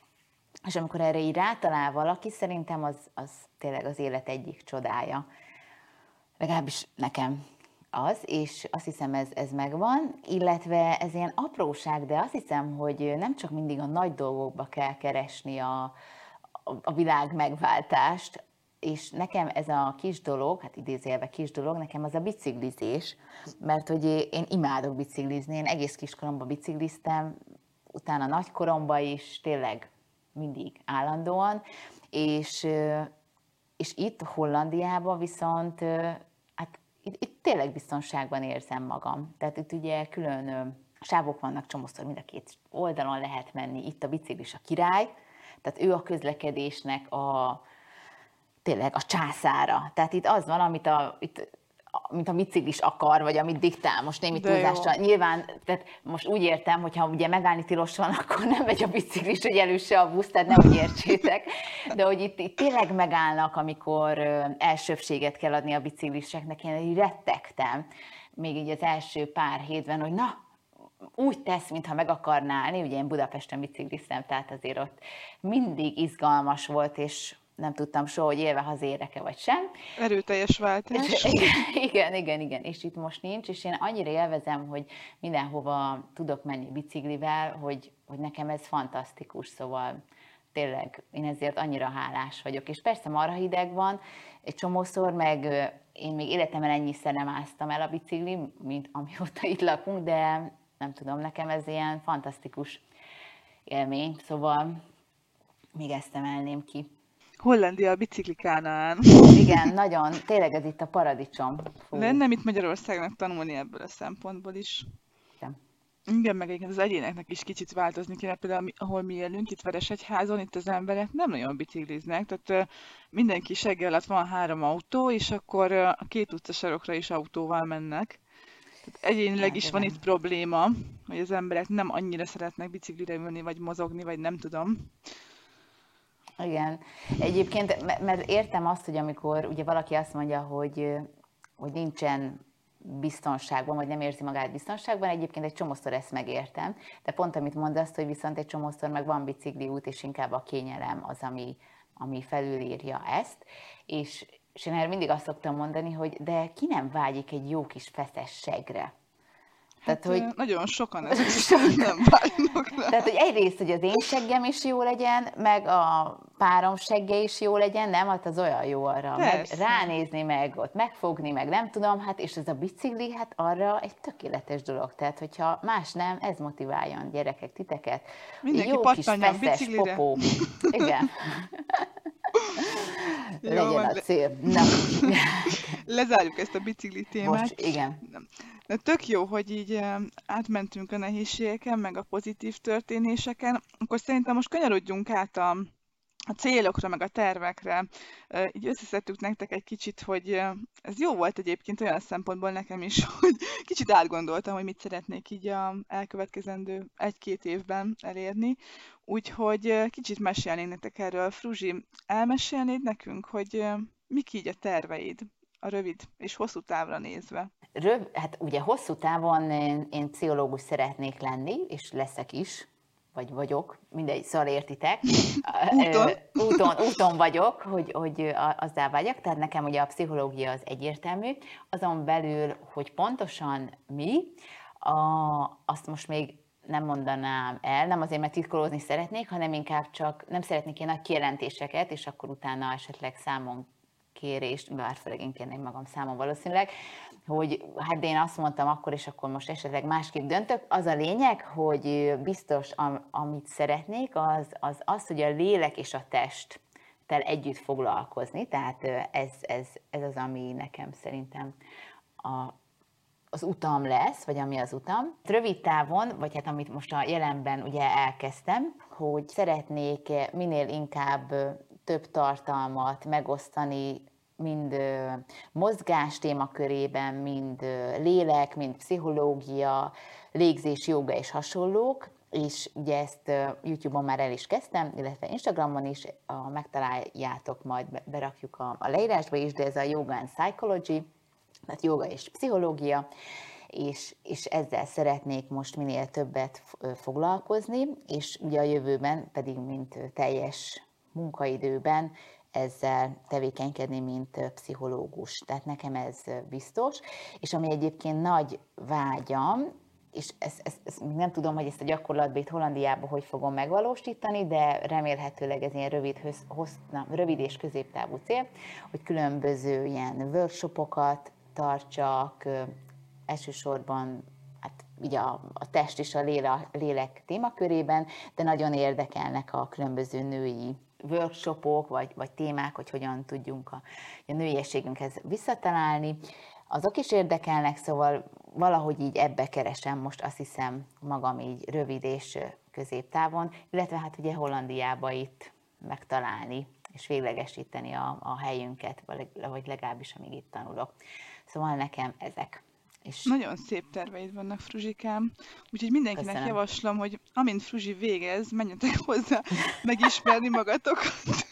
és amikor erre így rátalál valaki, szerintem az, az tényleg az élet egyik csodája. Legalábbis nekem az, és azt hiszem ez, ez megvan, illetve ez ilyen apróság, de azt hiszem, hogy nem csak mindig a nagy dolgokba kell keresni a, a, a világ megváltást, és nekem ez a kis dolog, hát idézélve kis dolog, nekem az a biciklizés, mert hogy én imádok biciklizni, én egész kiskoromban bicikliztem, utána nagykoromban is, tényleg mindig állandóan, és, és itt Hollandiában viszont hát itt, itt tényleg biztonságban érzem magam. Tehát itt ugye külön sávok vannak, csomószor mind a két oldalon lehet menni, itt a biciklis a király, tehát ő a közlekedésnek a, tényleg a császára. Tehát itt az van, amit a, itt mint a biciklis akar, vagy amit diktál, most némi túlzással. Nyilván, tehát most úgy értem, hogy ha ugye megállni tilos van, akkor nem megy a biciklis, hogy elősse a busz, tehát nem úgy értsétek. De hogy itt, itt tényleg megállnak, amikor elsőbséget kell adni a bicikliseknek, én így rettegtem, még így az első pár hétben, hogy na, úgy tesz, mintha meg akarná állni, ugye én Budapesten bicikliztem, tehát azért ott mindig izgalmas volt, és nem tudtam soha, hogy élve hazérek-e vagy sem. Erőteljes váltás. igen, igen, igen, és itt most nincs, és én annyira élvezem, hogy mindenhova tudok menni biciklivel, hogy, hogy nekem ez fantasztikus, szóval tényleg én ezért annyira hálás vagyok. És persze marha hideg van, egy csomószor, meg én még életemben ennyiszer nem áztam el a bicikli, mint amióta itt lakunk, de nem tudom, nekem ez ilyen fantasztikus élmény, szóval még ezt emelném ki. Hollandia a biciklikánál. Igen, nagyon. Tényleg ez itt a paradicsom. Fú. Lenne mit Magyarországnak tanulni ebből a szempontból is. Igen. Igen, meg egyébként az egyéneknek is kicsit változni kéne, például ahol mi élünk, itt Veresegyházon, itt az emberek nem nagyon bicikliznek, tehát mindenki seggel alatt van három autó, és akkor a két utcasarokra is autóval mennek. Tehát egyénileg hát, is igen. van itt probléma, hogy az emberek nem annyira szeretnek biciklire ülni, vagy mozogni, vagy nem tudom. Igen. Egyébként, mert értem azt, hogy amikor ugye valaki azt mondja, hogy, hogy nincsen biztonságban, vagy nem érzi magát biztonságban, egyébként egy csomószor ezt megértem, de pont amit mondasz, hogy viszont egy csomószor meg van bicikli út, és inkább a kényelem az, ami, ami felülírja ezt, és, és én erre mindig azt szoktam mondani, hogy de ki nem vágyik egy jó kis feszes segre? Tehát, hát, hogy... Nagyon sokan ezek nem vágynak rá. Tehát, hogy egyrészt, hogy az én seggem is jó legyen, meg a párom segge is jó legyen, nem? Hát az olyan jó arra. Meg ránézni, meg ott megfogni, meg nem tudom, hát és ez a bicikli, hát arra egy tökéletes dolog. Tehát, hogyha más nem, ez motiváljon gyerekek, titeket. Mindenki jó kis feszes popó. Igen. Legyen Jó, a cél. Nem. Lezárjuk ezt a bicikli témát. Most, igen. De tök jó, hogy így átmentünk a nehézségeken, meg a pozitív történéseken. Akkor szerintem most kanyarodjunk át a, a célokra, meg a tervekre. Így összeszedtük nektek egy kicsit, hogy ez jó volt egyébként olyan szempontból nekem is, hogy kicsit átgondoltam, hogy mit szeretnék így a elkövetkezendő egy-két évben elérni. Úgyhogy kicsit mesélnék nektek erről. Fruzsi, elmesélnéd nekünk, hogy mik így a terveid? a rövid és hosszú távra nézve? Röv, hát ugye hosszú távon én, én pszichológus szeretnék lenni, és leszek is, vagy vagyok, mindegy, szóval értitek. úton. úton, úton vagyok, hogy, hogy azzá vagyok, tehát nekem ugye a pszichológia az egyértelmű, azon belül, hogy pontosan mi, a, azt most még nem mondanám el, nem azért, mert titkolózni szeretnék, hanem inkább csak nem szeretnék ilyen nagy kijelentéseket, és akkor utána esetleg számon kérést, bár főleg én kérném magam számon valószínűleg, hogy hát én azt mondtam akkor, és akkor most esetleg másképp döntök. Az a lényeg, hogy biztos, am, amit szeretnék, az, az az, hogy a lélek és a test tel együtt foglalkozni, tehát ez, ez, ez az, ami nekem szerintem a, az utam lesz, vagy ami az utam. Rövid távon, vagy hát amit most a jelenben ugye elkezdtem, hogy szeretnék minél inkább több tartalmat megosztani, mind mozgás témakörében, mind lélek, mind pszichológia, légzés, joga és hasonlók, és ugye ezt YouTube-on már el is kezdtem, illetve Instagramon is, megtaláljátok, majd berakjuk a, a leírásba is, de ez a Yoga and Psychology, tehát joga és pszichológia, és, és ezzel szeretnék most minél többet foglalkozni, és ugye a jövőben pedig, mint teljes munkaidőben ezzel tevékenykedni, mint pszichológus. Tehát nekem ez biztos. És ami egyébként nagy vágyam, és ezt, ezt, ezt nem tudom, hogy ezt a gyakorlatban itt Hollandiában hogy fogom megvalósítani, de remélhetőleg ez ilyen rövid, hossz, na, rövid és középtávú cél, hogy különböző ilyen workshopokat tartsak, elsősorban hát ugye a, a test és a lélek témakörében, de nagyon érdekelnek a különböző női workshopok, vagy, vagy témák, hogy hogyan tudjunk a, a nőiességünkhez visszatalálni. Azok is érdekelnek, szóval valahogy így ebbe keresem most azt hiszem magam így rövid és középtávon, illetve hát ugye Hollandiába itt megtalálni és véglegesíteni a, a helyünket, vagy legalábbis amíg itt tanulok. Szóval nekem ezek. És... Nagyon szép terveid vannak, Fruzsikám. Úgyhogy mindenkinek Köszönöm. javaslom, hogy amint Fruzsi végez, menjetek hozzá megismerni magatokat.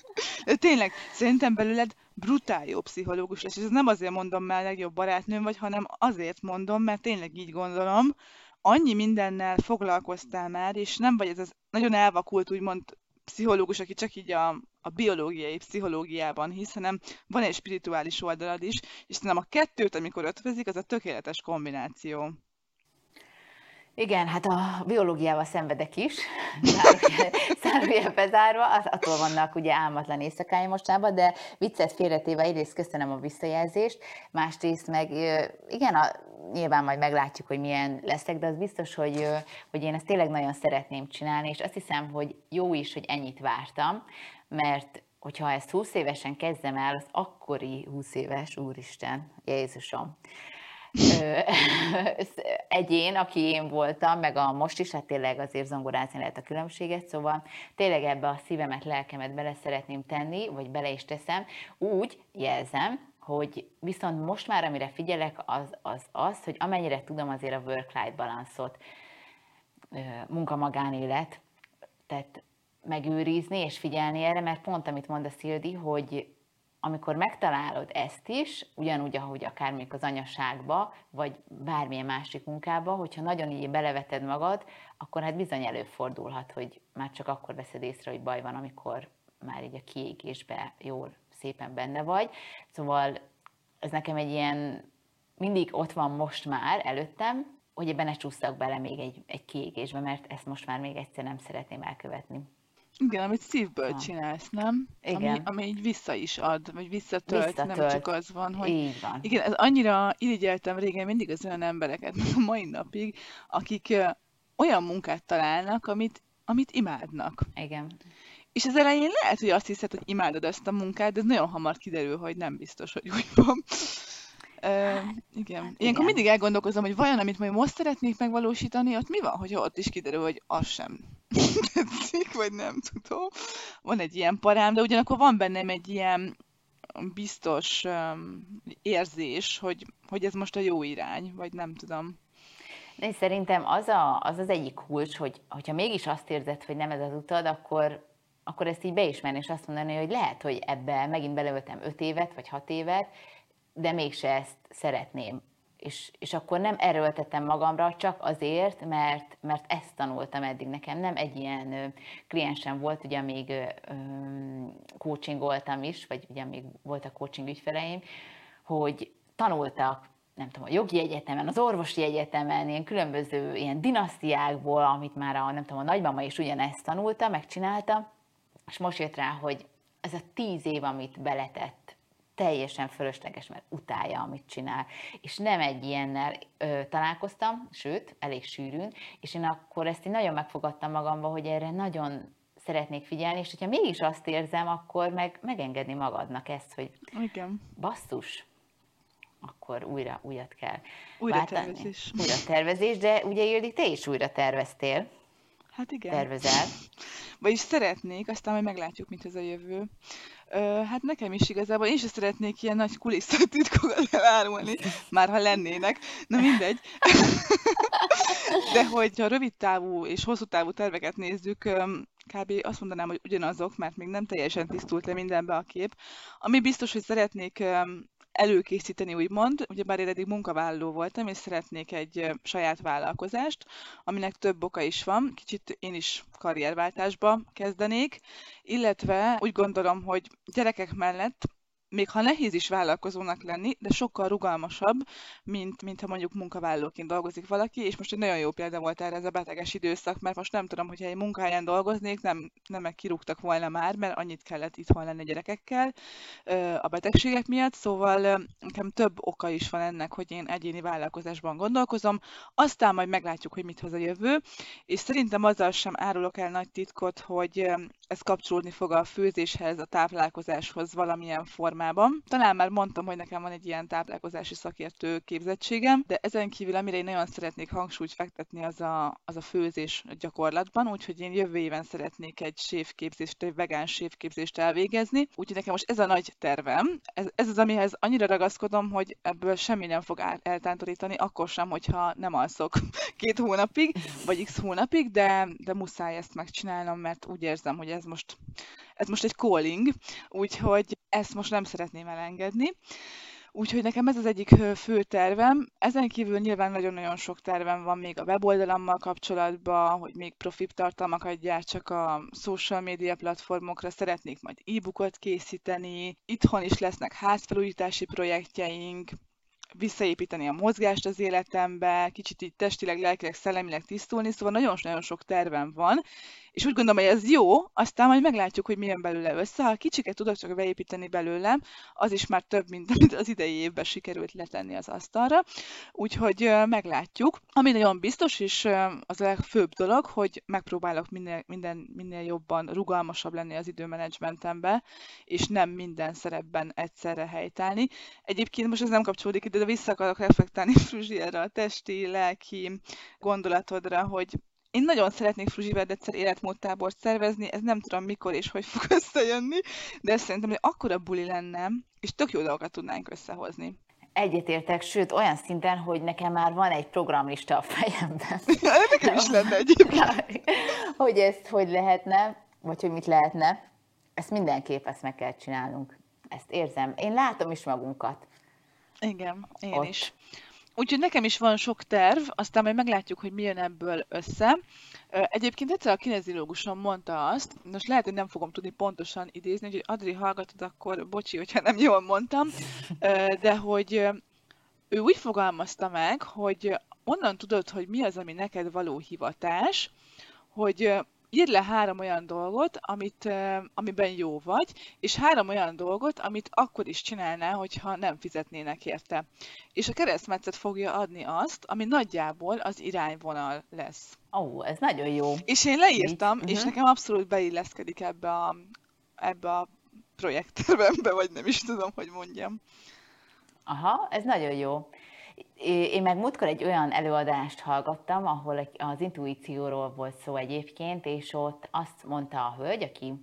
De tényleg, szerintem belőled brutál jó pszichológus lesz, és ez nem azért mondom, mert legjobb barátnőm vagy, hanem azért mondom, mert tényleg így gondolom, annyi mindennel foglalkoztál már, és nem vagy ez az nagyon elvakult, úgymond pszichológus, aki csak így a, a biológiai pszichológiában hisz, hanem van egy spirituális oldalad is, és szerintem a kettőt, amikor ötvezik, az a tökéletes kombináció. Igen, hát a biológiával szenvedek is, zárójel bezárva, attól vannak ugye álmatlan éjszakáim mostában, de viccet félretéve egyrészt köszönöm a visszajelzést, másrészt meg igen, a, nyilván majd meglátjuk, hogy milyen leszek, de az biztos, hogy, hogy én ezt tényleg nagyon szeretném csinálni, és azt hiszem, hogy jó is, hogy ennyit vártam, mert hogyha ezt 20 évesen kezdem el, az akkori 20 éves, úristen, Jézusom, egyén, aki én voltam, meg a most is, hát tényleg azért zongorázni lehet a különbséget, szóval tényleg ebbe a szívemet, lelkemet bele szeretném tenni, vagy bele is teszem, úgy jelzem, hogy viszont most már amire figyelek, az az, az hogy amennyire tudom azért a work-life balanszot, munka-magánélet, tehát megőrizni és figyelni erre, mert pont amit mond a Szildi, hogy amikor megtalálod ezt is, ugyanúgy, ahogy akár még az anyaságba, vagy bármilyen másik munkába, hogyha nagyon így beleveted magad, akkor hát bizony előfordulhat, hogy már csak akkor veszed észre, hogy baj van, amikor már így a kiégésbe jól, szépen benne vagy. Szóval ez nekem egy ilyen, mindig ott van most már előttem, hogy ebben ne csúsztak bele még egy, egy kiégésbe, mert ezt most már még egyszer nem szeretném elkövetni. Igen, amit szívből ha. csinálsz, nem? Igen. Ami, ami így vissza is ad, vagy visszatölt, visszatölt. nem csak az van, hogy... Így van. Igen, ez annyira irigyeltem régen mindig az olyan embereket, a mai napig, akik olyan munkát találnak, amit, amit imádnak. Igen. És az elején lehet, hogy azt hiszed, hogy imádod ezt a munkát, de ez nagyon hamar kiderül, hogy nem biztos, hogy úgy van. Uh, igen. Hát, Ilyenkor igen. mindig elgondolkozom, hogy vajon, amit majd most szeretnék megvalósítani, ott mi van, hogy ott is kiderül, hogy az sem tetszik, vagy nem tudom. Van egy ilyen parám, de ugyanakkor van bennem egy ilyen biztos um, érzés, hogy, hogy ez most a jó irány, vagy nem tudom. De szerintem az, a, az az egyik kulcs, hogy hogyha mégis azt érzed, hogy nem ez az utad, akkor, akkor ezt így beismerni, és azt mondani, hogy lehet, hogy ebbe megint beleöltem öt évet, vagy hat évet, de mégse ezt szeretném. És, és akkor nem erőltetem magamra csak azért, mert, mert ezt tanultam eddig nekem. Nem egy ilyen ö, kliensem volt, ugye még ö, coachingoltam is, vagy ugye még voltak coaching ügyfeleim, hogy tanultak nem tudom, a jogi egyetemen, az orvosi egyetemen, ilyen különböző ilyen dinasztiákból, amit már a, nem tudom, a nagymama is ugyanezt tanulta, megcsinálta, és most jött rá, hogy ez a tíz év, amit beletett, teljesen fölösleges, mert utálja, amit csinál. És nem egy ilyennel ö, találkoztam, sőt, elég sűrűn, és én akkor ezt én nagyon megfogadtam magamba, hogy erre nagyon szeretnék figyelni, és hogyha mégis azt érzem, akkor meg megengedni magadnak ezt, hogy Igen. basszus, akkor újra újat kell Újra váltani. tervezés. Újra tervezés, de ugye Ildi, te is újra terveztél. Hát igen. Tervezel. Vagyis szeretnék, aztán majd meglátjuk, mint ez a jövő. Hát nekem is igazából, én is szeretnék ilyen nagy kulisszatitkokat elárulni, már ha lennének, na mindegy. De hogyha rövid távú és hosszú távú terveket nézzük, kb. azt mondanám, hogy ugyanazok, mert még nem teljesen tisztult le mindenbe a kép. Ami biztos, hogy szeretnék előkészíteni, úgymond. Ugyebár én eddig munkavállaló voltam, és szeretnék egy saját vállalkozást, aminek több oka is van. Kicsit én is karrierváltásba kezdenék, illetve úgy gondolom, hogy gyerekek mellett még ha nehéz is vállalkozónak lenni, de sokkal rugalmasabb, mint, mint ha mondjuk munkavállalóként dolgozik valaki, és most egy nagyon jó példa volt erre ez a beteges időszak, mert most nem tudom, hogyha egy munkahelyen dolgoznék, nem, nem kirúgtak volna már, mert annyit kellett itthon lenni gyerekekkel a betegségek miatt, szóval nekem több oka is van ennek, hogy én egyéni vállalkozásban gondolkozom, aztán majd meglátjuk, hogy mit hoz a jövő, és szerintem azzal sem árulok el nagy titkot, hogy ez kapcsolódni fog a főzéshez, a táplálkozáshoz valamilyen formában. Talán már mondtam, hogy nekem van egy ilyen táplálkozási szakértő képzettségem, de ezen kívül, amire én nagyon szeretnék hangsúlyt fektetni, az a, az a főzés gyakorlatban, úgyhogy én jövő éven szeretnék egy séfképzést, egy vegán séfképzést elvégezni, úgyhogy nekem most ez a nagy tervem. Ez, ez az, amihez annyira ragaszkodom, hogy ebből semmi nem fog eltántorítani, akkor sem, hogyha nem alszok két hónapig, vagy x hónapig, de, de muszáj ezt megcsinálnom, mert úgy érzem, hogy ez most, ez most egy calling, úgyhogy ezt most nem szeretném elengedni. Úgyhogy nekem ez az egyik fő tervem. Ezen kívül nyilván nagyon-nagyon sok tervem van még a weboldalammal kapcsolatban, hogy még profit tartalmakat gyártsak a social media platformokra, szeretnék majd e-bookot készíteni, itthon is lesznek házfelújítási projektjeink, visszaépíteni a mozgást az életembe, kicsit így testileg, lelkileg, szellemileg tisztulni, szóval nagyon-nagyon sok tervem van, és úgy gondolom, hogy ez jó, aztán majd meglátjuk, hogy milyen belőle össze. Ha kicsiket tudok csak beépíteni belőlem, az is már több, mint amit az idei évben sikerült letenni az asztalra. Úgyhogy meglátjuk. Ami nagyon biztos, és az a legfőbb dolog, hogy megpróbálok minél, minden, minél jobban rugalmasabb lenni az időmenedzsmentembe, és nem minden szerepben egyszerre helytállni. Egyébként most ez nem kapcsolódik ide, de vissza akarok reflektálni Fruzsi erre a testi, lelki gondolatodra, hogy én nagyon szeretnék Fruzsivel egyszer életmódtábort szervezni, ez nem tudom mikor és hogy fog összejönni, de szerintem, hogy akkora buli lenne, és tök jó dolgokat tudnánk összehozni. Egyetértek, sőt olyan szinten, hogy nekem már van egy programlista a fejemben. Ja, nekem is lenne egyébként. hogy ezt hogy lehetne, vagy hogy mit lehetne, ezt mindenképp ezt meg kell csinálnunk. Ezt érzem. Én látom is magunkat. Igen, én Ott. is. Úgyhogy nekem is van sok terv, aztán majd meglátjuk, hogy mi jön ebből össze. Egyébként egyszer a kinezilógusom mondta azt, most lehet, hogy nem fogom tudni pontosan idézni, hogy Adri hallgatod, akkor bocsi, hogyha nem jól mondtam, de hogy ő úgy fogalmazta meg, hogy onnan tudod, hogy mi az, ami neked való hivatás, hogy írd le három olyan dolgot, amit, amiben jó vagy, és három olyan dolgot, amit akkor is csinálnál, hogyha nem fizetnének érte. És a keresztmetszet fogja adni azt, ami nagyjából az irányvonal lesz. Ó, oh, ez nagyon jó. És én leírtam, Így. és uh-huh. nekem abszolút beilleszkedik ebbe a, ebbe a projekttervembe, vagy nem is tudom, hogy mondjam. Aha, ez nagyon jó. Én meg múltkor egy olyan előadást hallgattam, ahol az intuícióról volt szó egyébként, és ott azt mondta a hölgy, aki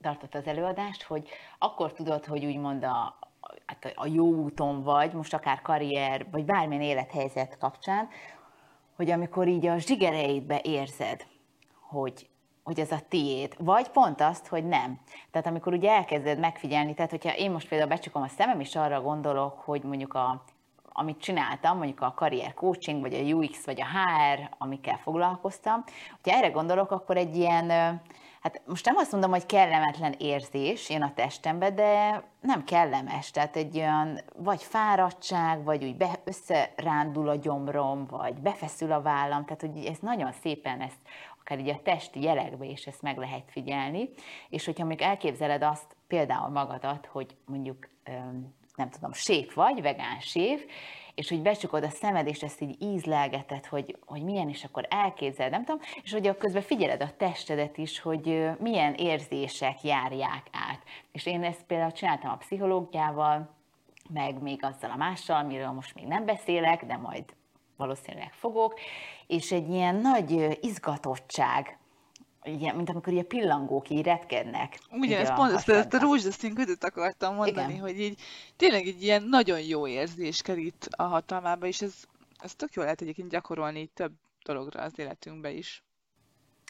tartott az előadást, hogy akkor tudod, hogy úgymond a, hát a jó úton vagy, most akár karrier, vagy bármilyen élethelyzet kapcsán, hogy amikor így a zsigereidbe érzed, hogy, hogy ez a tiéd, vagy pont azt, hogy nem. Tehát amikor ugye elkezded megfigyelni, tehát hogyha én most például becsukom a szemem, és arra gondolok, hogy mondjuk a amit csináltam, mondjuk a karrier coaching, vagy a UX, vagy a HR, amikkel foglalkoztam, hogyha erre gondolok, akkor egy ilyen Hát most nem azt mondom, hogy kellemetlen érzés jön a testembe, de nem kellemes. Tehát egy olyan vagy fáradtság, vagy úgy be, összerándul a gyomrom, vagy befeszül a vállam. Tehát, hogy ez nagyon szépen ezt akár így a testi jelekbe is ezt meg lehet figyelni. És hogyha még elképzeled azt például magadat, hogy mondjuk nem tudom, séf vagy, vegán séf, és hogy becsukod a szemed, és ezt így ízlelgeted, hogy, hogy milyen, és akkor elképzeled, nem tudom, és hogy közben figyeled a testedet is, hogy milyen érzések járják át. És én ezt például csináltam a pszichológiával, meg még azzal a mással, amiről most még nem beszélek, de majd valószínűleg fogok, és egy ilyen nagy izgatottság, ilyen, mint amikor ilyen pillangók így retkednek. Ugye, ezt pont ezt, ezt a rózsaszín ködöt akartam mondani, Igen. hogy így tényleg egy ilyen nagyon jó érzés kerít a hatalmába, és ez, ez tök jó lehet egyébként gyakorolni több dologra az életünkbe is.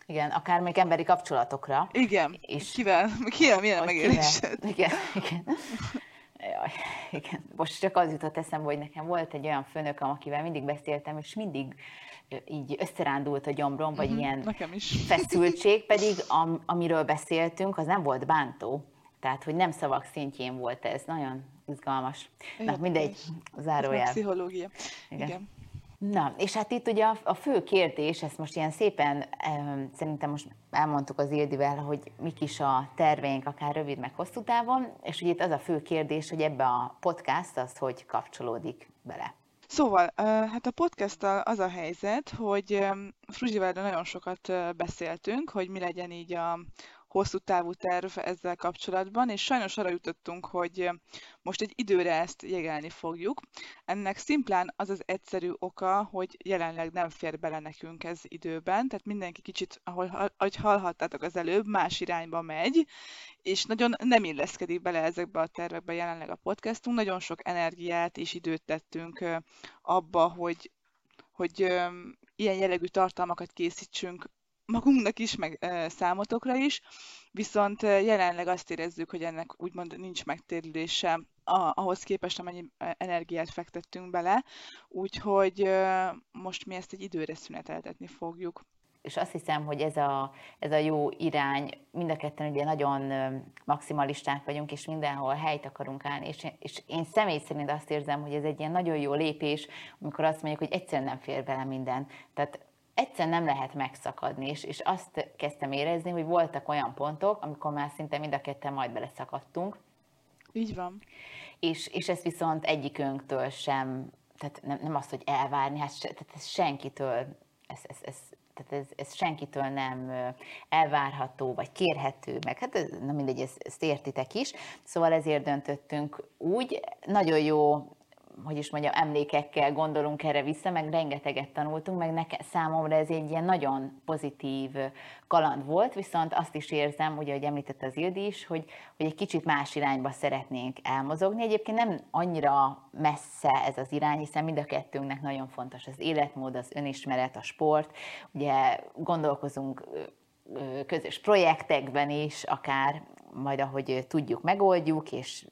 Igen, akár még emberi kapcsolatokra. Igen, és kivel, kivel milyen megélésed? Igen, igen. Jaj, igen. Most csak az jutott eszembe, hogy nekem volt egy olyan főnököm, akivel mindig beszéltem, és mindig így összerándult a gyomrom, vagy uh-huh, ilyen nekem is. feszültség, pedig am, amiről beszéltünk, az nem volt bántó. Tehát, hogy nem szavak szintjén volt ez. Nagyon izgalmas. Na, mindegy, zárójel. Pszichológia. Igen. Igen. Na, és hát itt ugye a, a fő kérdés, ezt most ilyen szépen szerintem most elmondtuk az Ildivel, hogy mik is a terveink, akár rövid, meg hosszú távon, és ugye itt az a fő kérdés, hogy ebbe a podcast az hogy kapcsolódik bele. Szóval, hát a podcast az a helyzet, hogy Fruzsivel nagyon sokat beszéltünk, hogy mi legyen így a hosszú távú terv ezzel kapcsolatban, és sajnos arra jutottunk, hogy most egy időre ezt jegelni fogjuk. Ennek szimplán az az egyszerű oka, hogy jelenleg nem fér bele nekünk ez időben, tehát mindenki kicsit, ahol, ahogy hallhattátok az előbb, más irányba megy, és nagyon nem illeszkedik bele ezekbe a tervekbe jelenleg a podcastunk. Nagyon sok energiát és időt tettünk abba, hogy, hogy ilyen jellegű tartalmakat készítsünk magunknak is, meg számotokra is, viszont jelenleg azt érezzük, hogy ennek úgymond nincs megtérülése ahhoz képest, amennyi energiát fektettünk bele, úgyhogy most mi ezt egy időre szüneteltetni fogjuk és azt hiszem, hogy ez a, ez a jó irány, mind a ketten ugye nagyon maximalisták vagyunk, és mindenhol helyt akarunk állni, és, és én személy szerint azt érzem, hogy ez egy ilyen nagyon jó lépés, amikor azt mondjuk, hogy egyszerűen nem fér bele minden. Tehát egyszerűen nem lehet megszakadni, és, és azt kezdtem érezni, hogy voltak olyan pontok, amikor már szinte mind a ketten majd beleszakadtunk. Így van. És, és ezt viszont egyikünktől sem, tehát nem, nem azt, hogy elvárni, hát se, tehát ez senkitől, ez, ez, ez, tehát ez, ez senkitől nem elvárható, vagy kérhető, meg hát ez, nem mindegy, ezt, ezt értitek is. Szóval ezért döntöttünk úgy, nagyon jó hogy is mondjam, emlékekkel gondolunk erre vissza, meg rengeteget tanultunk, meg neke, számomra ez egy ilyen nagyon pozitív kaland volt, viszont azt is érzem, ugye, hogy említette az Ildi is, hogy, hogy egy kicsit más irányba szeretnénk elmozogni. Egyébként nem annyira messze ez az irány, hiszen mind a kettőnknek nagyon fontos az életmód, az önismeret, a sport. Ugye gondolkozunk közös projektekben is, akár majd ahogy tudjuk, megoldjuk, és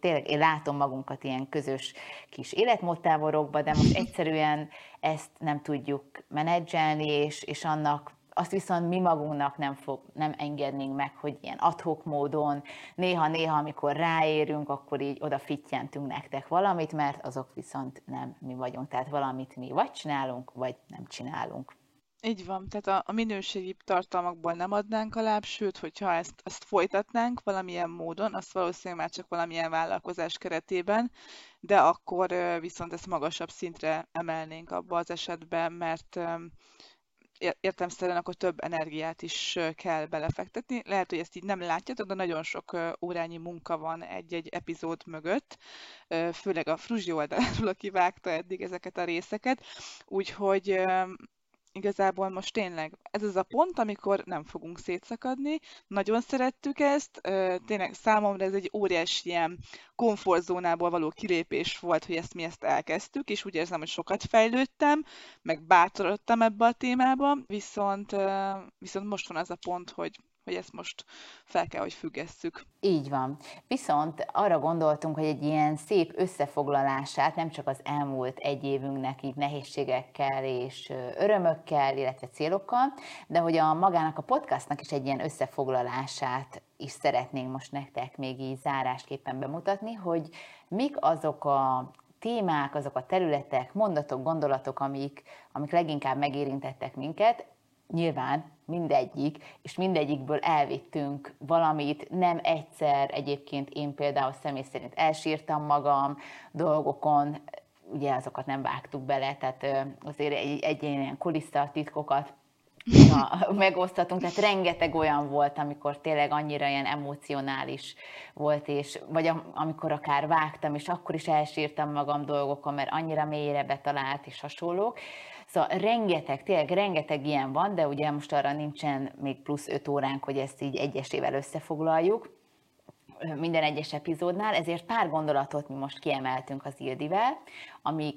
tényleg én látom magunkat ilyen közös kis életmódtáborokba, de most egyszerűen ezt nem tudjuk menedzselni, és, és annak azt viszont mi magunknak nem, fog, nem engednénk meg, hogy ilyen adhok módon, néha-néha, amikor ráérünk, akkor így oda fittyentünk nektek valamit, mert azok viszont nem mi vagyunk. Tehát valamit mi vagy csinálunk, vagy nem csinálunk. Így van, tehát a, a minőségi tartalmakból nem adnánk alább, sőt, hogyha ezt, ezt folytatnánk valamilyen módon, azt valószínűleg már csak valamilyen vállalkozás keretében, de akkor viszont ezt magasabb szintre emelnénk abba az esetben, mert értemszerűen akkor több energiát is kell belefektetni. Lehet, hogy ezt így nem látjátok, de nagyon sok órányi munka van egy-egy epizód mögött, főleg a Fruzsi oldaláról, aki vágta eddig ezeket a részeket. Úgyhogy igazából most tényleg ez az a pont, amikor nem fogunk szétszakadni. Nagyon szerettük ezt, tényleg számomra ez egy óriási ilyen komfortzónából való kilépés volt, hogy ezt mi ezt elkezdtük, és úgy érzem, hogy sokat fejlődtem, meg bátorodtam ebbe a témába, viszont, viszont most van az a pont, hogy hogy ezt most fel kell, hogy függesszük. Így van. Viszont arra gondoltunk, hogy egy ilyen szép összefoglalását nem csak az elmúlt egy évünknek így nehézségekkel és örömökkel, illetve célokkal, de hogy a magának a podcastnak is egy ilyen összefoglalását is szeretnénk most nektek még így zárásképpen bemutatni, hogy mik azok a témák, azok a területek, mondatok, gondolatok, amik, amik leginkább megérintettek minket, nyilván mindegyik, és mindegyikből elvittünk valamit, nem egyszer, egyébként én például személy szerint elsírtam magam dolgokon, ugye azokat nem vágtuk bele, tehát azért egy, egy ilyen kulisszatitkokat na, megosztatunk, tehát rengeteg olyan volt, amikor tényleg annyira ilyen emocionális volt, és, vagy amikor akár vágtam, és akkor is elsírtam magam dolgokon, mert annyira mélyre betalált, és hasonlók. Szóval rengeteg, tényleg rengeteg ilyen van, de ugye most arra nincsen még plusz öt óránk, hogy ezt így egyesével összefoglaljuk minden egyes epizódnál, ezért pár gondolatot mi most kiemeltünk az Ildivel, ami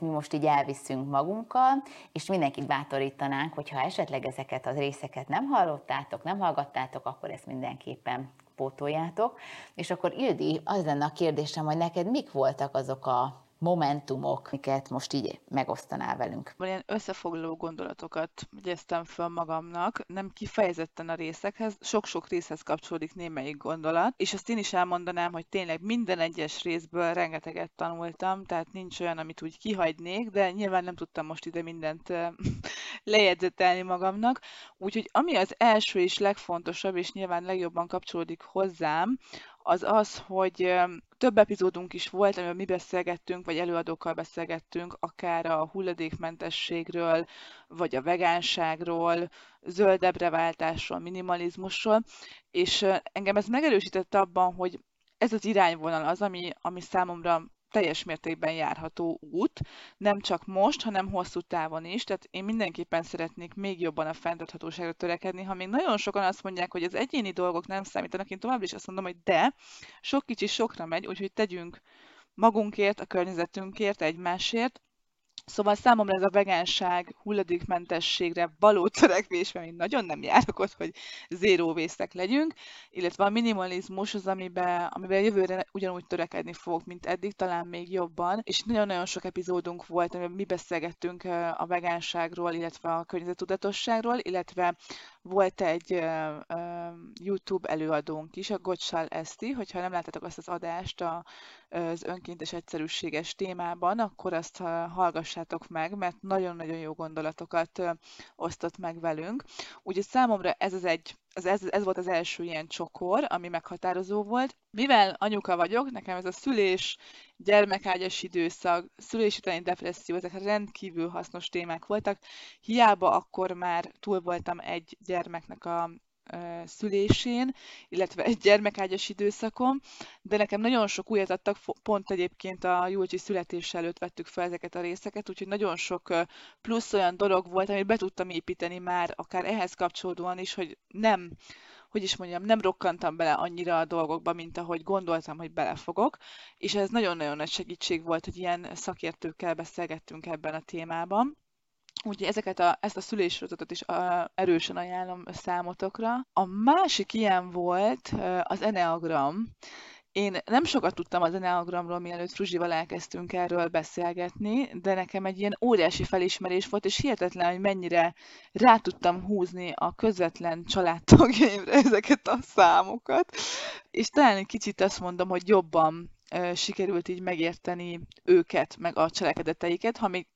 mi most így elviszünk magunkkal, és mindenkit bátorítanánk, hogyha esetleg ezeket az részeket nem hallottátok, nem hallgattátok, akkor ezt mindenképpen pótoljátok. És akkor Ildi, az lenne a kérdésem, hogy neked mik voltak azok a momentumok, miket most így megosztanál velünk? Ilyen összefoglaló gondolatokat gyeztem föl magamnak, nem kifejezetten a részekhez, sok-sok részhez kapcsolódik némelyik gondolat, és azt én is elmondanám, hogy tényleg minden egyes részből rengeteget tanultam, tehát nincs olyan, amit úgy kihagynék, de nyilván nem tudtam most ide mindent lejegyzetelni magamnak. Úgyhogy ami az első és legfontosabb, és nyilván legjobban kapcsolódik hozzám, az az, hogy több epizódunk is volt, amiben mi beszélgettünk, vagy előadókkal beszélgettünk, akár a hulladékmentességről, vagy a vegánságról, zöldebbre váltásról, minimalizmusról, és engem ez megerősített abban, hogy ez az irányvonal az, ami, ami számomra teljes mértékben járható út, nem csak most, hanem hosszú távon is, tehát én mindenképpen szeretnék még jobban a fenntarthatóságra törekedni, ha még nagyon sokan azt mondják, hogy az egyéni dolgok nem számítanak, én tovább is azt mondom, hogy de, sok kicsi sokra megy, úgyhogy tegyünk magunkért, a környezetünkért, egymásért, Szóval számomra ez a vegánság, hulladékmentességre való törekvés, mert én nagyon nem járok ott, hogy zéró vészek legyünk, illetve a minimalizmus az, amiben, amiben jövőre ugyanúgy törekedni fogok, mint eddig, talán még jobban, és nagyon-nagyon sok epizódunk volt, amiben mi beszélgettünk a vegánságról, illetve a környezetudatosságról, illetve volt egy YouTube előadónk is, a Gocsal Eszti, hogyha nem láttátok azt az adást az önkéntes egyszerűséges témában, akkor azt hallgassátok meg, mert nagyon-nagyon jó gondolatokat osztott meg velünk. Úgyhogy számomra ez az egy ez, ez, ez volt az első ilyen csokor, ami meghatározó volt. Mivel anyuka vagyok, nekem ez a szülés, gyermekágyas időszak, szülés utáni depresszió, ezek rendkívül hasznos témák voltak. Hiába akkor már túl voltam egy gyermeknek a szülésén, illetve egy gyermekágyas időszakom, de nekem nagyon sok újat adtak, pont egyébként a Júlcsi születése előtt vettük fel ezeket a részeket, úgyhogy nagyon sok plusz olyan dolog volt, amit be tudtam építeni már, akár ehhez kapcsolódóan is, hogy nem hogy is mondjam, nem rokkantam bele annyira a dolgokba, mint ahogy gondoltam, hogy belefogok, és ez nagyon-nagyon nagy segítség volt, hogy ilyen szakértőkkel beszélgettünk ebben a témában. Úgyhogy ezeket a, ezt a szülésrozatot is a, erősen ajánlom számotokra. A másik ilyen volt az Enneagram. Én nem sokat tudtam az Enneagramról, mielőtt Fruzsival elkezdtünk erről beszélgetni, de nekem egy ilyen óriási felismerés volt, és hihetetlen, hogy mennyire rá tudtam húzni a közvetlen családtagjaimra ezeket a számokat. És talán egy kicsit azt mondom, hogy jobban sikerült így megérteni őket, meg a cselekedeteiket, ha még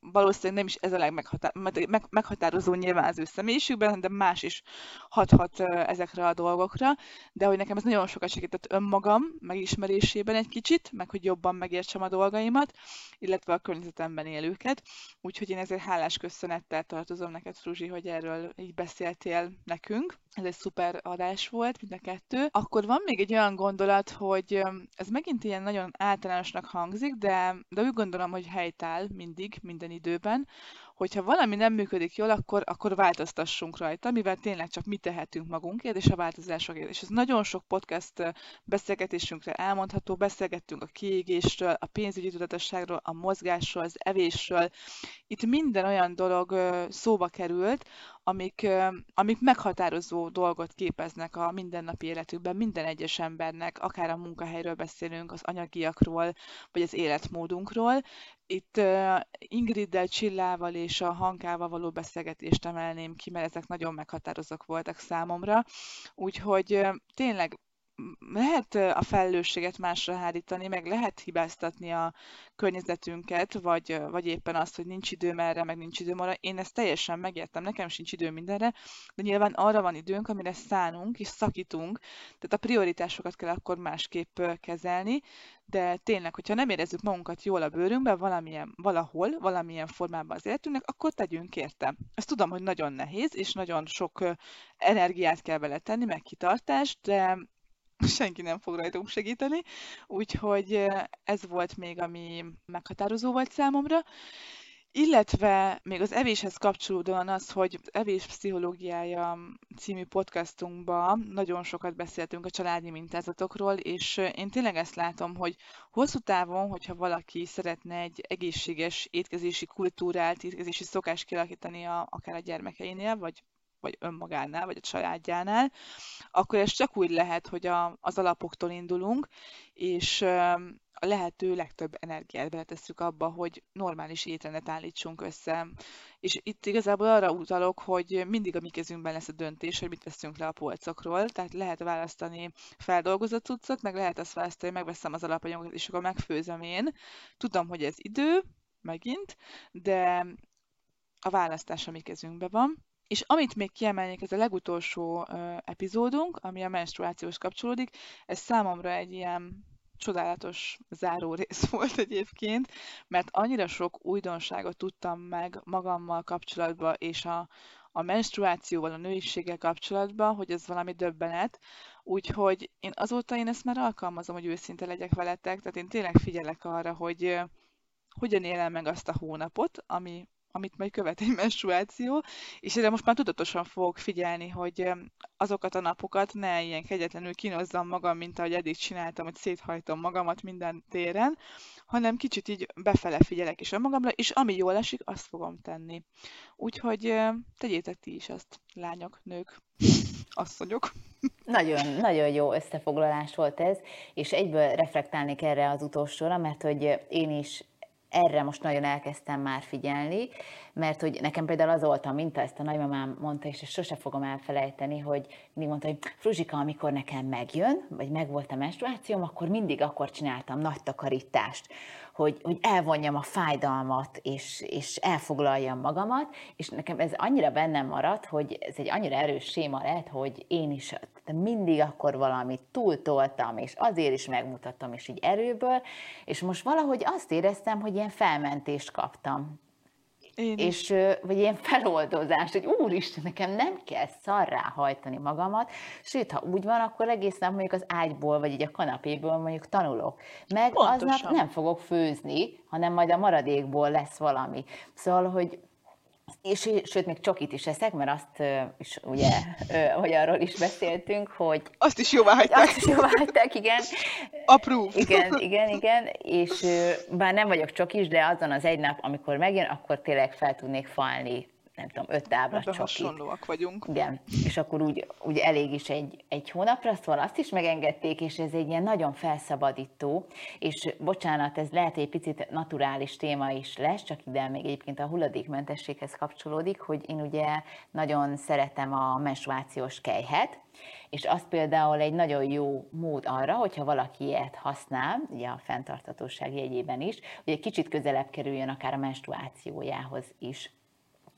valószínűleg nem is ez a legmeghatározó nyilván az ő személyiségben, de más is hathat ezekre a dolgokra, de hogy nekem ez nagyon sokat segített önmagam megismerésében egy kicsit, meg hogy jobban megértsem a dolgaimat, illetve a környezetemben élőket. Úgyhogy én ezért hálás köszönettel tartozom neked, Fruzsi, hogy erről így beszéltél nekünk. Ez egy szuper adás volt, mind a kettő. Akkor van még egy olyan gondolat, hogy ez megint ilyen nagyon általánosnak hangzik, de, de úgy gondolom, hogy helytáll mindig, minden időben, hogyha valami nem működik jól, akkor, akkor változtassunk rajta, mivel tényleg csak mi tehetünk magunkért és a változásokért. És ez nagyon sok podcast beszélgetésünkre elmondható, beszélgettünk a kiégésről, a pénzügyi tudatosságról, a mozgásról, az evésről. Itt minden olyan dolog szóba került, amik, amik meghatározó dolgot képeznek a mindennapi életükben minden egyes embernek, akár a munkahelyről beszélünk, az anyagiakról, vagy az életmódunkról. Itt Ingriddel, Csillával és a Hankával való beszélgetést emelném ki, mert ezek nagyon meghatározók voltak számomra. Úgyhogy tényleg lehet a felelősséget másra hárítani, meg lehet hibáztatni a környezetünket, vagy, vagy éppen azt, hogy nincs időm erre, meg nincs időm arra. Én ezt teljesen megértem, nekem sincs időm mindenre, de nyilván arra van időnk, amire szánunk és szakítunk, tehát a prioritásokat kell akkor másképp kezelni, de tényleg, hogyha nem érezzük magunkat jól a bőrünkben valamilyen, valahol, valamilyen formában az életünknek, akkor tegyünk érte. Ezt tudom, hogy nagyon nehéz, és nagyon sok energiát kell vele tenni, meg kitartást, de senki nem fog rajtunk segíteni, úgyhogy ez volt még, ami meghatározó volt számomra. Illetve még az evéshez kapcsolódóan az, hogy az Evés Pszichológiája című podcastunkban nagyon sokat beszéltünk a családi mintázatokról, és én tényleg ezt látom, hogy hosszú távon, hogyha valaki szeretne egy egészséges étkezési kultúrát, étkezési szokást kialakítani a, akár a gyermekeinél, vagy vagy önmagánál, vagy a családjánál, akkor ez csak úgy lehet, hogy a, az alapoktól indulunk, és a lehető legtöbb energiát beletesszük abba, hogy normális étrendet állítsunk össze. És itt igazából arra utalok, hogy mindig a mi kezünkben lesz a döntés, hogy mit veszünk le a polcokról, tehát lehet választani feldolgozott cuccot, meg lehet azt választani, hogy megveszem az alapanyagot, és akkor megfőzöm én. Tudom, hogy ez idő, megint, de a választás a mi kezünkben van. És amit még kiemelnék, ez a legutolsó uh, epizódunk, ami a menstruációs kapcsolódik, ez számomra egy ilyen csodálatos záró rész volt egyébként, mert annyira sok újdonságot tudtam meg magammal kapcsolatban, és a, a menstruációval, a nőiséggel kapcsolatban, hogy ez valami döbbenet. Úgyhogy én azóta én ezt már alkalmazom, hogy őszinte legyek veletek, tehát én tényleg figyelek arra, hogy hogyan élem meg azt a hónapot, ami amit majd követ egy menstruáció, és erre most már tudatosan fogok figyelni, hogy azokat a napokat ne ilyen kegyetlenül kínozzam magam, mint ahogy eddig csináltam, hogy széthajtom magamat minden téren, hanem kicsit így befele figyelek is önmagamra, és ami jól esik, azt fogom tenni. Úgyhogy tegyétek ti is azt, lányok, nők, asszonyok. Nagyon, nagyon jó összefoglalás volt ez, és egyből reflektálnék erre az utolsóra, mert hogy én is erre most nagyon elkezdtem már figyelni, mert hogy nekem például az volt a minta, ezt a nagymamám mondta, és ezt sose fogom elfelejteni, hogy mindig mondta, hogy Fruzsika, amikor nekem megjön, vagy megvolt a menstruációm, akkor mindig akkor csináltam nagy takarítást, hogy, hogy elvonjam a fájdalmat, és, és elfoglaljam magamat, és nekem ez annyira bennem maradt, hogy ez egy annyira erős séma lett, hogy én is mindig akkor valamit túltoltam, és azért is megmutattam, és így erőből, és most valahogy azt éreztem, hogy ilyen felmentést kaptam. Én és, vagy ilyen feloldozást, hogy úristen, nekem nem kell szarrá hajtani magamat, sőt, ha úgy van, akkor egész nap mondjuk az ágyból, vagy így a kanapéből mondjuk tanulok. Meg Pontosan. aznap nem fogok főzni, hanem majd a maradékból lesz valami. Szóval, hogy és sőt, még csokit is eszek, mert azt is ugye, hogy arról is beszéltünk, hogy... Azt is jóvá hagyták. Azt is jóvá hagyták, igen. Approve. Igen, igen, igen, és bár nem vagyok csokis, de azon az egy nap, amikor megjön, akkor tényleg fel tudnék falni nem tudom, öt tábla csokit. hasonlóak vagyunk. Igen, és akkor úgy, úgy elég is egy, egy hónapra, szóval azt is megengedték, és ez egy ilyen nagyon felszabadító, és bocsánat, ez lehet egy picit naturális téma is lesz, csak ide még egyébként a hulladékmentességhez kapcsolódik, hogy én ugye nagyon szeretem a menstruációs kejhet, és az például egy nagyon jó mód arra, hogyha valaki ilyet használ, ugye a fenntartatóság jegyében is, hogy egy kicsit közelebb kerüljön akár a menstruációjához is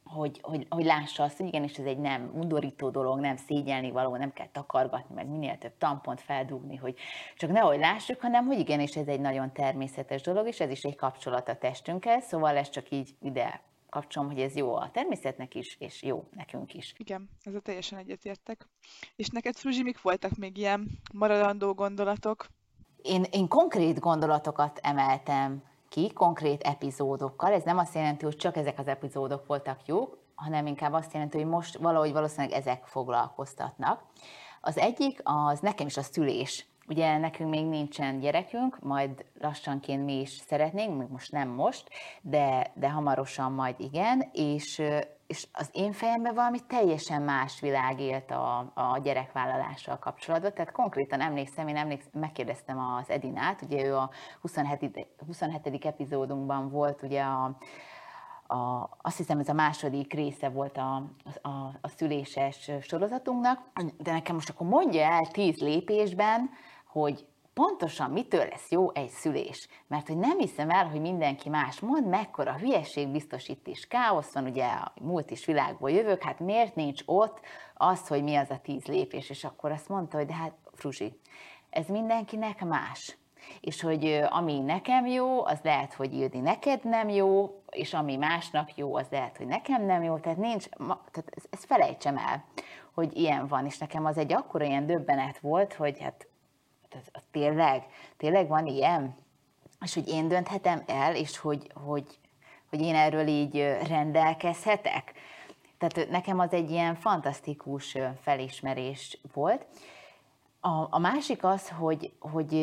hogy, hogy, hogy lássa azt, hogy igenis ez egy nem undorító dolog, nem szégyelni való, nem kell takargatni, meg minél több tampont feldugni, hogy csak nehogy lássuk, hanem hogy igenis ez egy nagyon természetes dolog, és ez is egy kapcsolat a testünkkel, szóval ez csak így ide kapcsolom, hogy ez jó a természetnek is, és jó nekünk is. Igen, ezzel teljesen egyetértek. És neked, Fruzsi, mik voltak még ilyen maradandó gondolatok? Én, én konkrét gondolatokat emeltem ki konkrét epizódokkal. Ez nem azt jelenti, hogy csak ezek az epizódok voltak jók, hanem inkább azt jelenti, hogy most valahogy valószínűleg ezek foglalkoztatnak. Az egyik, az nekem is a szülés. Ugye nekünk még nincsen gyerekünk, majd lassanként mi is szeretnénk, még most nem most, de, de hamarosan majd igen, és, és az én fejemben valami teljesen más világ élt a, a gyerekvállalással kapcsolatban. Tehát konkrétan emlékszem, én emlékszem, megkérdeztem az Edinát, ugye ő a 27. 27. epizódunkban volt ugye a, a, azt hiszem ez a második része volt a, a, a szüléses sorozatunknak, de nekem most akkor mondja el tíz lépésben, hogy pontosan mitől lesz jó egy szülés. Mert hogy nem hiszem el, hogy mindenki más mond, mekkora hülyeség biztosít is káosz van, ugye a múlt is világból jövök, hát miért nincs ott az, hogy mi az a tíz lépés, és akkor azt mondta, hogy de hát Fruzsi, ez mindenkinek más. És hogy ami nekem jó, az lehet, hogy Ildi neked nem jó, és ami másnak jó, az lehet, hogy nekem nem jó, tehát nincs, tehát ezt felejtsem el, hogy ilyen van, és nekem az egy akkora ilyen döbbenet volt, hogy hát tehát tényleg, tényleg van ilyen? És hogy én dönthetem el, és hogy, hogy, hogy én erről így rendelkezhetek. Tehát nekem az egy ilyen fantasztikus felismerés volt. A, a másik az, hogy, hogy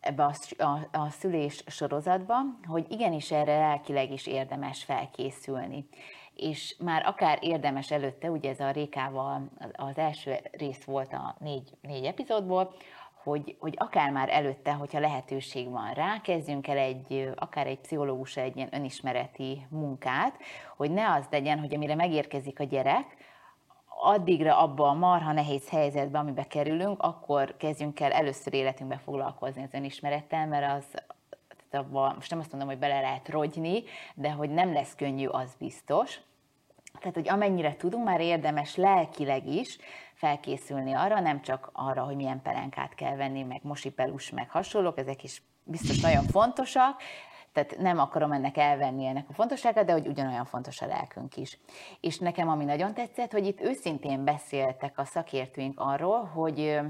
ebbe a, a, a szülés sorozatban, hogy igenis erre lelkileg is érdemes felkészülni. És már akár érdemes előtte, ugye ez a Rékával az első rész volt a négy, négy epizódból, hogy, hogy akár már előtte, hogyha lehetőség van rá, kezdjünk el egy, akár egy pszichológussal egy ilyen önismereti munkát, hogy ne az legyen, hogy amire megérkezik a gyerek, addigra abba a marha nehéz helyzetbe, amibe kerülünk, akkor kezdjünk el először életünkbe foglalkozni az önismerettel, mert az, abba, most nem azt mondom, hogy bele lehet rogyni, de hogy nem lesz könnyű, az biztos. Tehát, hogy amennyire tudunk, már érdemes lelkileg is felkészülni arra, nem csak arra, hogy milyen pelenkát kell venni, meg mosipelus, meg hasonlók, ezek is biztos nagyon fontosak, tehát nem akarom ennek elvenni ennek a fontosságát, de hogy ugyanolyan fontos a lelkünk is. És nekem ami nagyon tetszett, hogy itt őszintén beszéltek a szakértőink arról, hogy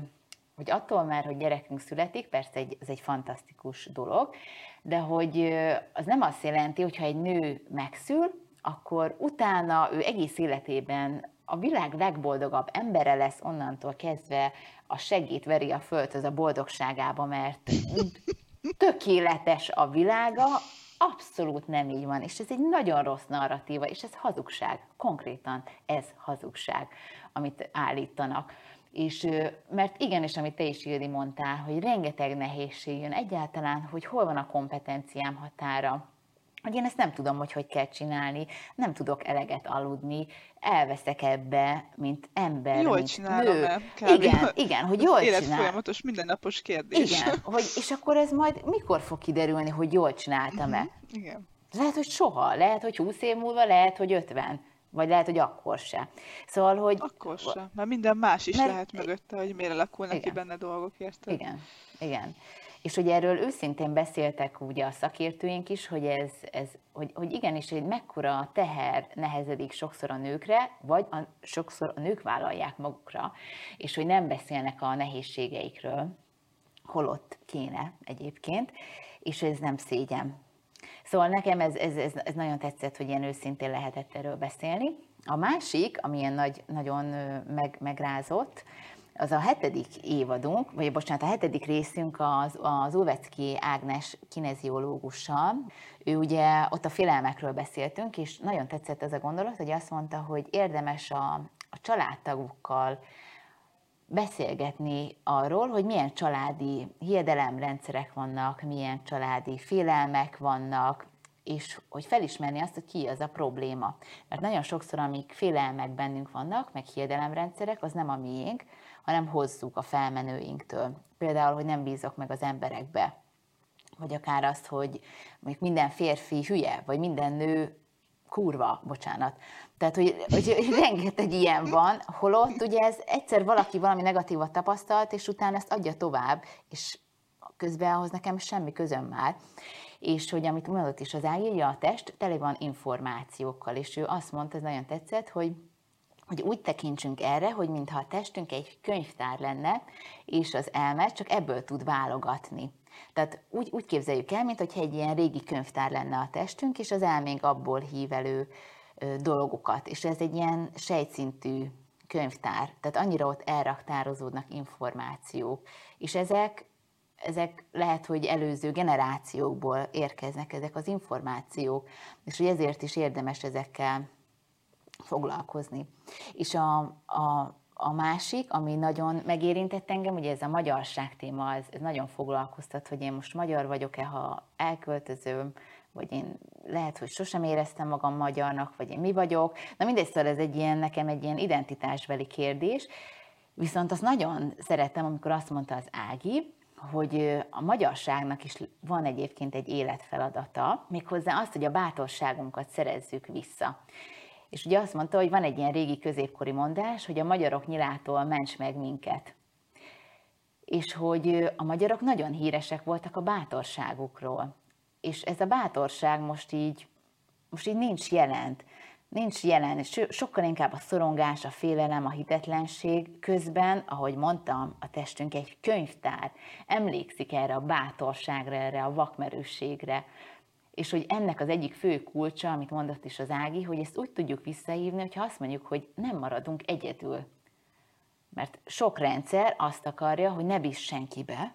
hogy attól már, hogy gyerekünk születik, persze egy, ez egy fantasztikus dolog, de hogy az nem azt jelenti, hogy ha egy nő megszül, akkor utána ő egész életében a világ legboldogabb embere lesz onnantól kezdve, a segít veri a földhöz a boldogságába, mert tökéletes a világa, abszolút nem így van, és ez egy nagyon rossz narratíva, és ez hazugság, konkrétan ez hazugság, amit állítanak. És, mert igenis, amit te is, Ildi, mondtál, hogy rengeteg nehézség jön egyáltalán, hogy hol van a kompetenciám határa, hogy én ezt nem tudom, hogy hogy kell csinálni, nem tudok eleget aludni, elveszek ebbe, mint ember, jól mint csinálom nő. el, Igen, igen, hogy jól Élet csinál. folyamatos, mindennapos kérdés. Igen, hogy, és akkor ez majd mikor fog kiderülni, hogy jól csináltam-e? Mhm, Igen. Lehet, hogy soha, lehet, hogy 20 év múlva, lehet, hogy 50, vagy lehet, hogy akkor se. Szóval, hogy... Akkor sem, mert minden más is Mert- lehet mögötte, hogy miért alakulnak ki Igen. benne dolgok, érted? Igen, igen. És hogy erről őszintén beszéltek ugye a szakértőink is, hogy ez, ez hogy, hogy igenis, hogy mekkora teher nehezedik sokszor a nőkre, vagy a, sokszor a nők vállalják magukra, és hogy nem beszélnek a nehézségeikről, holott kéne egyébként, és ez nem szégyen. Szóval nekem ez, ez, ez, ez nagyon tetszett, hogy ilyen őszintén lehetett erről beszélni. A másik, ami ilyen nagy, nagyon meg, megrázott, az a hetedik évadunk, vagy bocsánat, a hetedik részünk az, az Ulvecki Ágnes kineziológussal. Ő ugye ott a félelmekről beszéltünk, és nagyon tetszett ez a gondolat, hogy azt mondta, hogy érdemes a, a családtagokkal beszélgetni arról, hogy milyen családi hiedelemrendszerek vannak, milyen családi félelmek vannak, és hogy felismerni azt, hogy ki az a probléma. Mert nagyon sokszor, amik félelmek bennünk vannak, meg hiedelemrendszerek, az nem a miénk, hanem hozzuk a felmenőinktől. Például, hogy nem bízok meg az emberekbe, vagy akár azt, hogy mondjuk minden férfi hülye, vagy minden nő kurva, bocsánat. Tehát, hogy, hogy, rengeteg ilyen van, holott ugye ez egyszer valaki valami negatívat tapasztalt, és utána ezt adja tovább, és közben ahhoz nekem semmi közöm már. És hogy amit mondott is az Ági, a test tele van információkkal, és ő azt mondta, ez nagyon tetszett, hogy hogy úgy tekintsünk erre, hogy mintha a testünk egy könyvtár lenne, és az elme csak ebből tud válogatni. Tehát úgy, úgy képzeljük el, mint egy ilyen régi könyvtár lenne a testünk, és az elménk abból hív elő dolgokat. És ez egy ilyen sejtszintű könyvtár, tehát annyira ott elraktározódnak információk. És ezek, ezek lehet, hogy előző generációkból érkeznek ezek az információk, és hogy ezért is érdemes ezekkel foglalkozni. És a, a, a másik, ami nagyon megérintett engem, ugye ez a magyarság téma, ez, ez nagyon foglalkoztat, hogy én most magyar vagyok-e, ha elköltözöm, vagy én lehet, hogy sosem éreztem magam magyarnak, vagy én mi vagyok. Na mindegy, szóval ez egy ilyen, nekem egy ilyen identitásbeli kérdés. Viszont azt nagyon szerettem, amikor azt mondta az Ági, hogy a magyarságnak is van egyébként egy életfeladata, méghozzá azt, hogy a bátorságunkat szerezzük vissza. És ugye azt mondta, hogy van egy ilyen régi középkori mondás, hogy a magyarok nyilától ments meg minket. És hogy a magyarok nagyon híresek voltak a bátorságukról. És ez a bátorság most így, most így nincs jelent. Nincs jelen, és sokkal inkább a szorongás, a félelem, a hitetlenség közben, ahogy mondtam, a testünk egy könyvtár. Emlékszik erre a bátorságra, erre a vakmerősségre, és hogy ennek az egyik fő kulcsa, amit mondott is az Ági, hogy ezt úgy tudjuk visszahívni, hogyha azt mondjuk, hogy nem maradunk egyedül. Mert sok rendszer azt akarja, hogy ne bízz senkibe,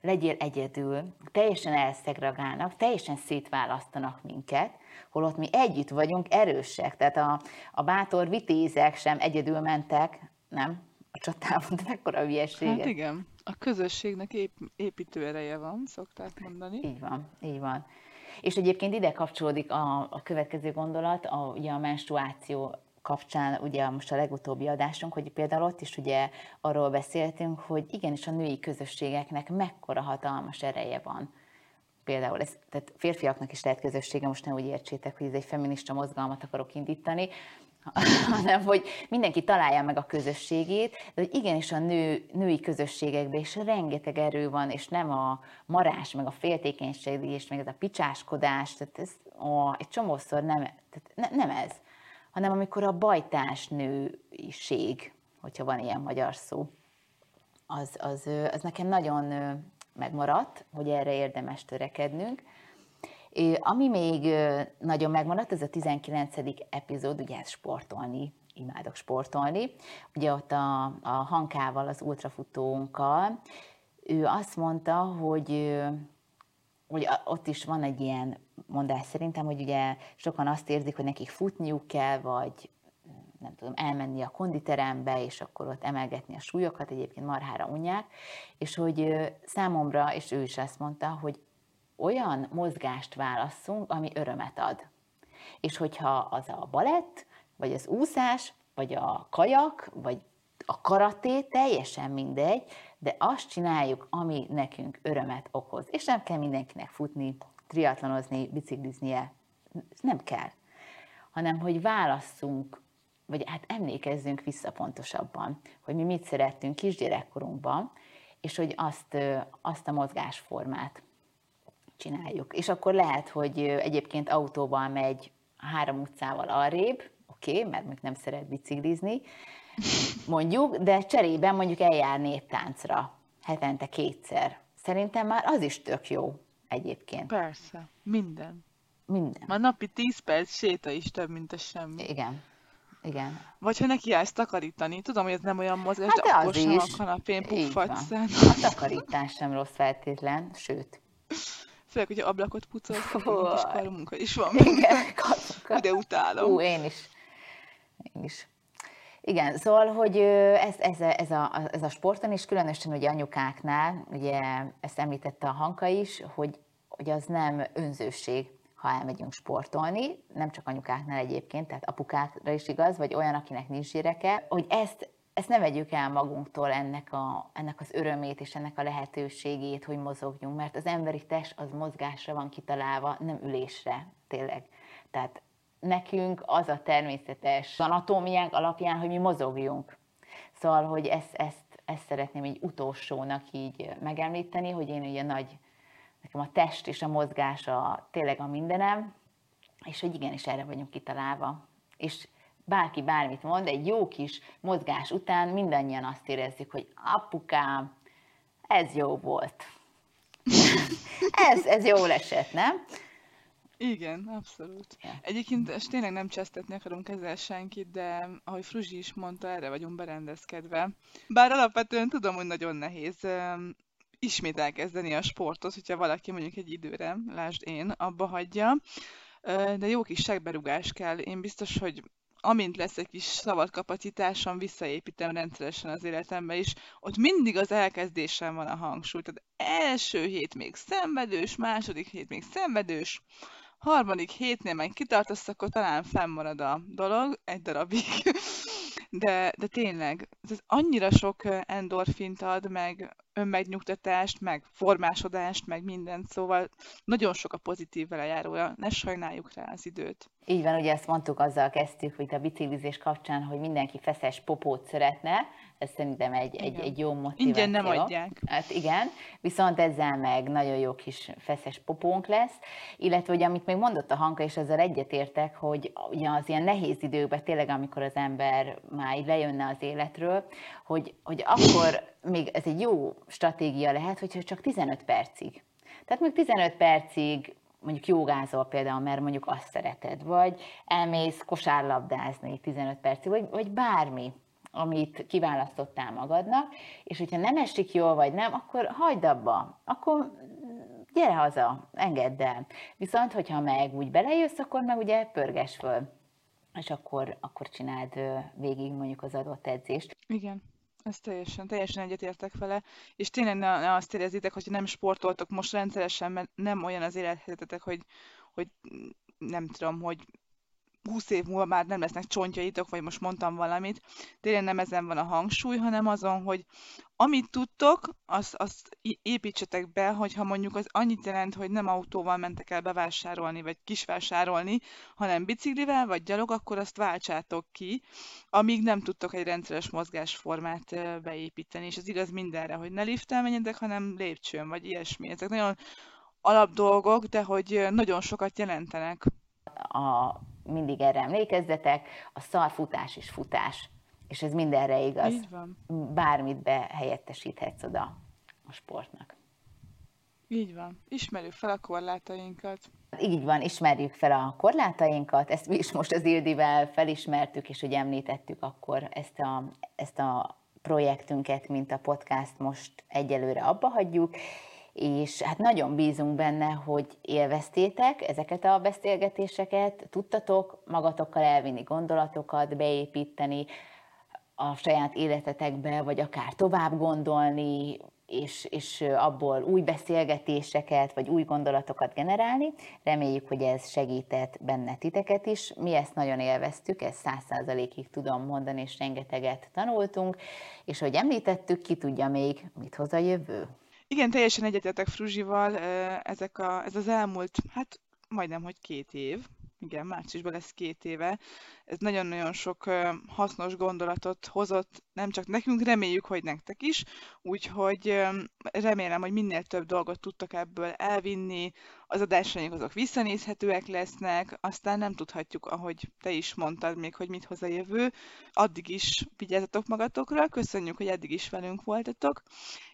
legyél egyedül, teljesen elszegregálnak, teljesen szétválasztanak minket, holott mi együtt vagyunk erősek. Tehát a, a bátor vitézek sem egyedül mentek, nem? A csatában, de mekkora hülyeség. Hát igen, a közösségnek ép, építő ereje van, szokták mondani. Így van, így van. És egyébként ide kapcsolódik a, a következő gondolat, a, ugye a menstruáció kapcsán, ugye most a legutóbbi adásunk, hogy például ott is ugye arról beszéltünk, hogy igenis a női közösségeknek mekkora hatalmas ereje van. Például ez, tehát férfiaknak is lehet közössége, most ne úgy értsétek, hogy ez egy feminista mozgalmat akarok indítani, hanem hogy mindenki találja meg a közösségét, de hogy igenis a nő, női közösségekben is rengeteg erő van, és nem a marás, meg a féltékenység, és meg ez a picsáskodás, tehát ez ó, egy csomószor nem, tehát ne, nem ez, hanem amikor a bajtás nőiség, hogyha van ilyen magyar szó, az, az, az nekem nagyon megmaradt, hogy erre érdemes törekednünk, ami még nagyon megmaradt, ez a 19. epizód, ugye ez sportolni, imádok sportolni. Ugye ott a, a Hankával, az ultrafutónkkal, ő azt mondta, hogy, hogy ott is van egy ilyen mondás szerintem, hogy ugye sokan azt érzik, hogy nekik futniuk kell, vagy nem tudom, elmenni a konditerembe, és akkor ott emelgetni a súlyokat, egyébként marhára unják, és hogy számomra, és ő is azt mondta, hogy olyan mozgást válasszunk, ami örömet ad. És hogyha az a balett, vagy az úszás, vagy a kajak, vagy a karaté, teljesen mindegy, de azt csináljuk, ami nekünk örömet okoz. És nem kell mindenkinek futni, triatlonozni, bicikliznie. Nem kell. Hanem, hogy válasszunk, vagy hát emlékezzünk vissza pontosabban, hogy mi mit szerettünk kisgyerekkorunkban, és hogy azt, azt a mozgásformát csináljuk. És akkor lehet, hogy egyébként autóval megy három utcával arrébb, oké, okay, mert még nem szeret biciklizni, mondjuk, de cserében mondjuk eljár néptáncra hetente kétszer. Szerintem már az is tök jó egyébként. Persze, minden. Minden. Már napi 10 perc séta is több, mint a semmi. Igen. Igen. Vagy ha neki állsz takarítani, tudom, hogy ez nem olyan mozgás, hát de, de akkor sem a kanapén puffadsz. A takarítás sem rossz feltétlen, sőt, Főleg, hogy ablakot pucolsz, kis karmunka is van. Igen, De utálom. Ú, én is. Én is. Igen, szóval, hogy ez, ez, ez, a, ez a sporton is, különösen ugye anyukáknál, ugye ezt említette a Hanka is, hogy, hogy az nem önzőség, ha elmegyünk sportolni, nem csak anyukáknál egyébként, tehát apukákra is igaz, vagy olyan, akinek nincs gyereke, hogy ezt ezt ne vegyük el magunktól ennek, a, ennek az örömét és ennek a lehetőségét, hogy mozogjunk, mert az emberi test az mozgásra van kitalálva, nem ülésre, tényleg. Tehát nekünk az a természetes anatómiánk alapján, hogy mi mozogjunk. Szóval, hogy ezt, ezt, ezt szeretném így utolsónak így megemlíteni, hogy én ugye nagy, nekem a test és a mozgás a, tényleg a mindenem, és hogy igenis erre vagyunk kitalálva. És bárki bármit mond, egy jó kis mozgás után mindannyian azt érezzük, hogy apukám, ez jó volt. ez, ez jó esett, nem? Igen, abszolút. Egyébként és tényleg nem csesztetni akarunk ezzel senkit, de ahogy Fruzsi is mondta, erre vagyunk berendezkedve. Bár alapvetően tudom, hogy nagyon nehéz ismét elkezdeni a sportot, hogyha valaki mondjuk egy időre, lásd én, abba hagyja. De jó kis segberugás kell. Én biztos, hogy amint lesz egy kis szabad kapacitásom, visszaépítem rendszeresen az életembe is. Ott mindig az elkezdésen van a hangsúly. Tehát első hét még szenvedős, második hét még szenvedős, harmadik hétnél meg kitartasz, akkor talán fennmarad a dolog egy darabig. De, de tényleg, ez annyira sok endorfint ad, meg önmegnyugtatást, meg formásodást, meg mindent, szóval nagyon sok a pozitív vele járója, ne sajnáljuk rá az időt. Így van, ugye ezt mondtuk, azzal kezdtük, hogy a biciklizés kapcsán, hogy mindenki feszes popót szeretne, ez szerintem egy, egy, egy jó motiváció. Ingyen nem adják. Hát igen, viszont ezzel meg nagyon jó kis feszes popónk lesz, illetve hogy amit még mondott a Hanka, és ezzel egyetértek, hogy ugye az ilyen nehéz időkben tényleg, amikor az ember már így lejönne az életről, hogy, hogy akkor még ez egy jó stratégia lehet, hogyha csak 15 percig. Tehát még 15 percig mondjuk jogázol például, mert mondjuk azt szereted, vagy elmész kosárlabdázni 15 percig, vagy, vagy bármi amit kiválasztottál magadnak, és hogyha nem esik jól, vagy nem, akkor hagyd abba, akkor gyere haza, engedd el. Viszont, hogyha meg úgy belejössz, akkor meg ugye pörges föl, és akkor, akkor csináld végig mondjuk az adott edzést. Igen. Ez teljesen, teljesen egyetértek vele, és tényleg ne, ne azt érezzétek, hogy nem sportoltok most rendszeresen, mert nem olyan az élethelyzetetek, hogy, hogy nem tudom, hogy 20 év múlva már nem lesznek csontjaitok, vagy most mondtam valamit, tényleg nem ezen van a hangsúly, hanem azon, hogy amit tudtok, azt, azt építsetek be, hogyha mondjuk az annyit jelent, hogy nem autóval mentek el bevásárolni, vagy kisvásárolni, hanem biciklivel, vagy gyalog, akkor azt váltsátok ki, amíg nem tudtok egy rendszeres mozgásformát beépíteni. És ez igaz mindenre, hogy ne liftel menjetek, hanem lépcsőn, vagy ilyesmi. Ezek nagyon alap dolgok, de hogy nagyon sokat jelentenek. A mindig erre emlékezzetek, a szarfutás is futás. És ez mindenre igaz. Így van. Bármit behelyettesíthetsz oda a sportnak. Így van. Ismerjük fel a korlátainkat. Így van, ismerjük fel a korlátainkat. Ezt mi is most az Ildivel felismertük, és hogy említettük akkor ezt a, ezt a projektünket, mint a podcast most egyelőre abba hagyjuk, és hát nagyon bízunk benne, hogy élveztétek ezeket a beszélgetéseket, tudtatok magatokkal elvinni gondolatokat, beépíteni a saját életetekbe, vagy akár tovább gondolni, és, és abból új beszélgetéseket, vagy új gondolatokat generálni. Reméljük, hogy ez segített benne titeket is. Mi ezt nagyon élveztük, ezt száz százalékig tudom mondani, és rengeteget tanultunk, és hogy említettük, ki tudja még, mit hoz a jövő. Igen, teljesen egyetetek Fruzsival, ezek a, ez az elmúlt, hát majdnem, hogy két év, igen, márciusban lesz két éve. Ez nagyon-nagyon sok hasznos gondolatot hozott, nem csak nekünk, reméljük, hogy nektek is, úgyhogy remélem, hogy minél több dolgot tudtak ebből elvinni, az adásaink azok visszanézhetőek lesznek, aztán nem tudhatjuk, ahogy te is mondtad még, hogy mit hoz a jövő. Addig is vigyázzatok magatokra, köszönjük, hogy eddig is velünk voltatok,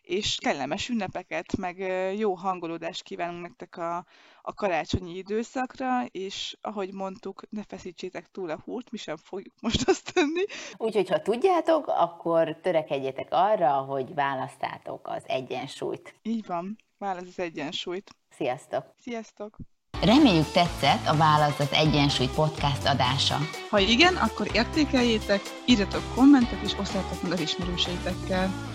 és kellemes ünnepeket, meg jó hangolódást kívánunk nektek a, a karácsonyi időszakra, és ahogy mondtuk, ne feszítsétek túl a húrt, mi sem fogjuk most azt tenni. Úgyhogy, ha tudjátok, akkor törekedjetek arra, hogy választátok az egyensúlyt. Így van, válasz az egyensúlyt. Sziasztok! Sziasztok! Reméljük tetszett a Válasz az Egyensúly podcast adása. Ha igen, akkor értékeljétek, írjatok kommentet és osztátok meg az ismerőseitekkel.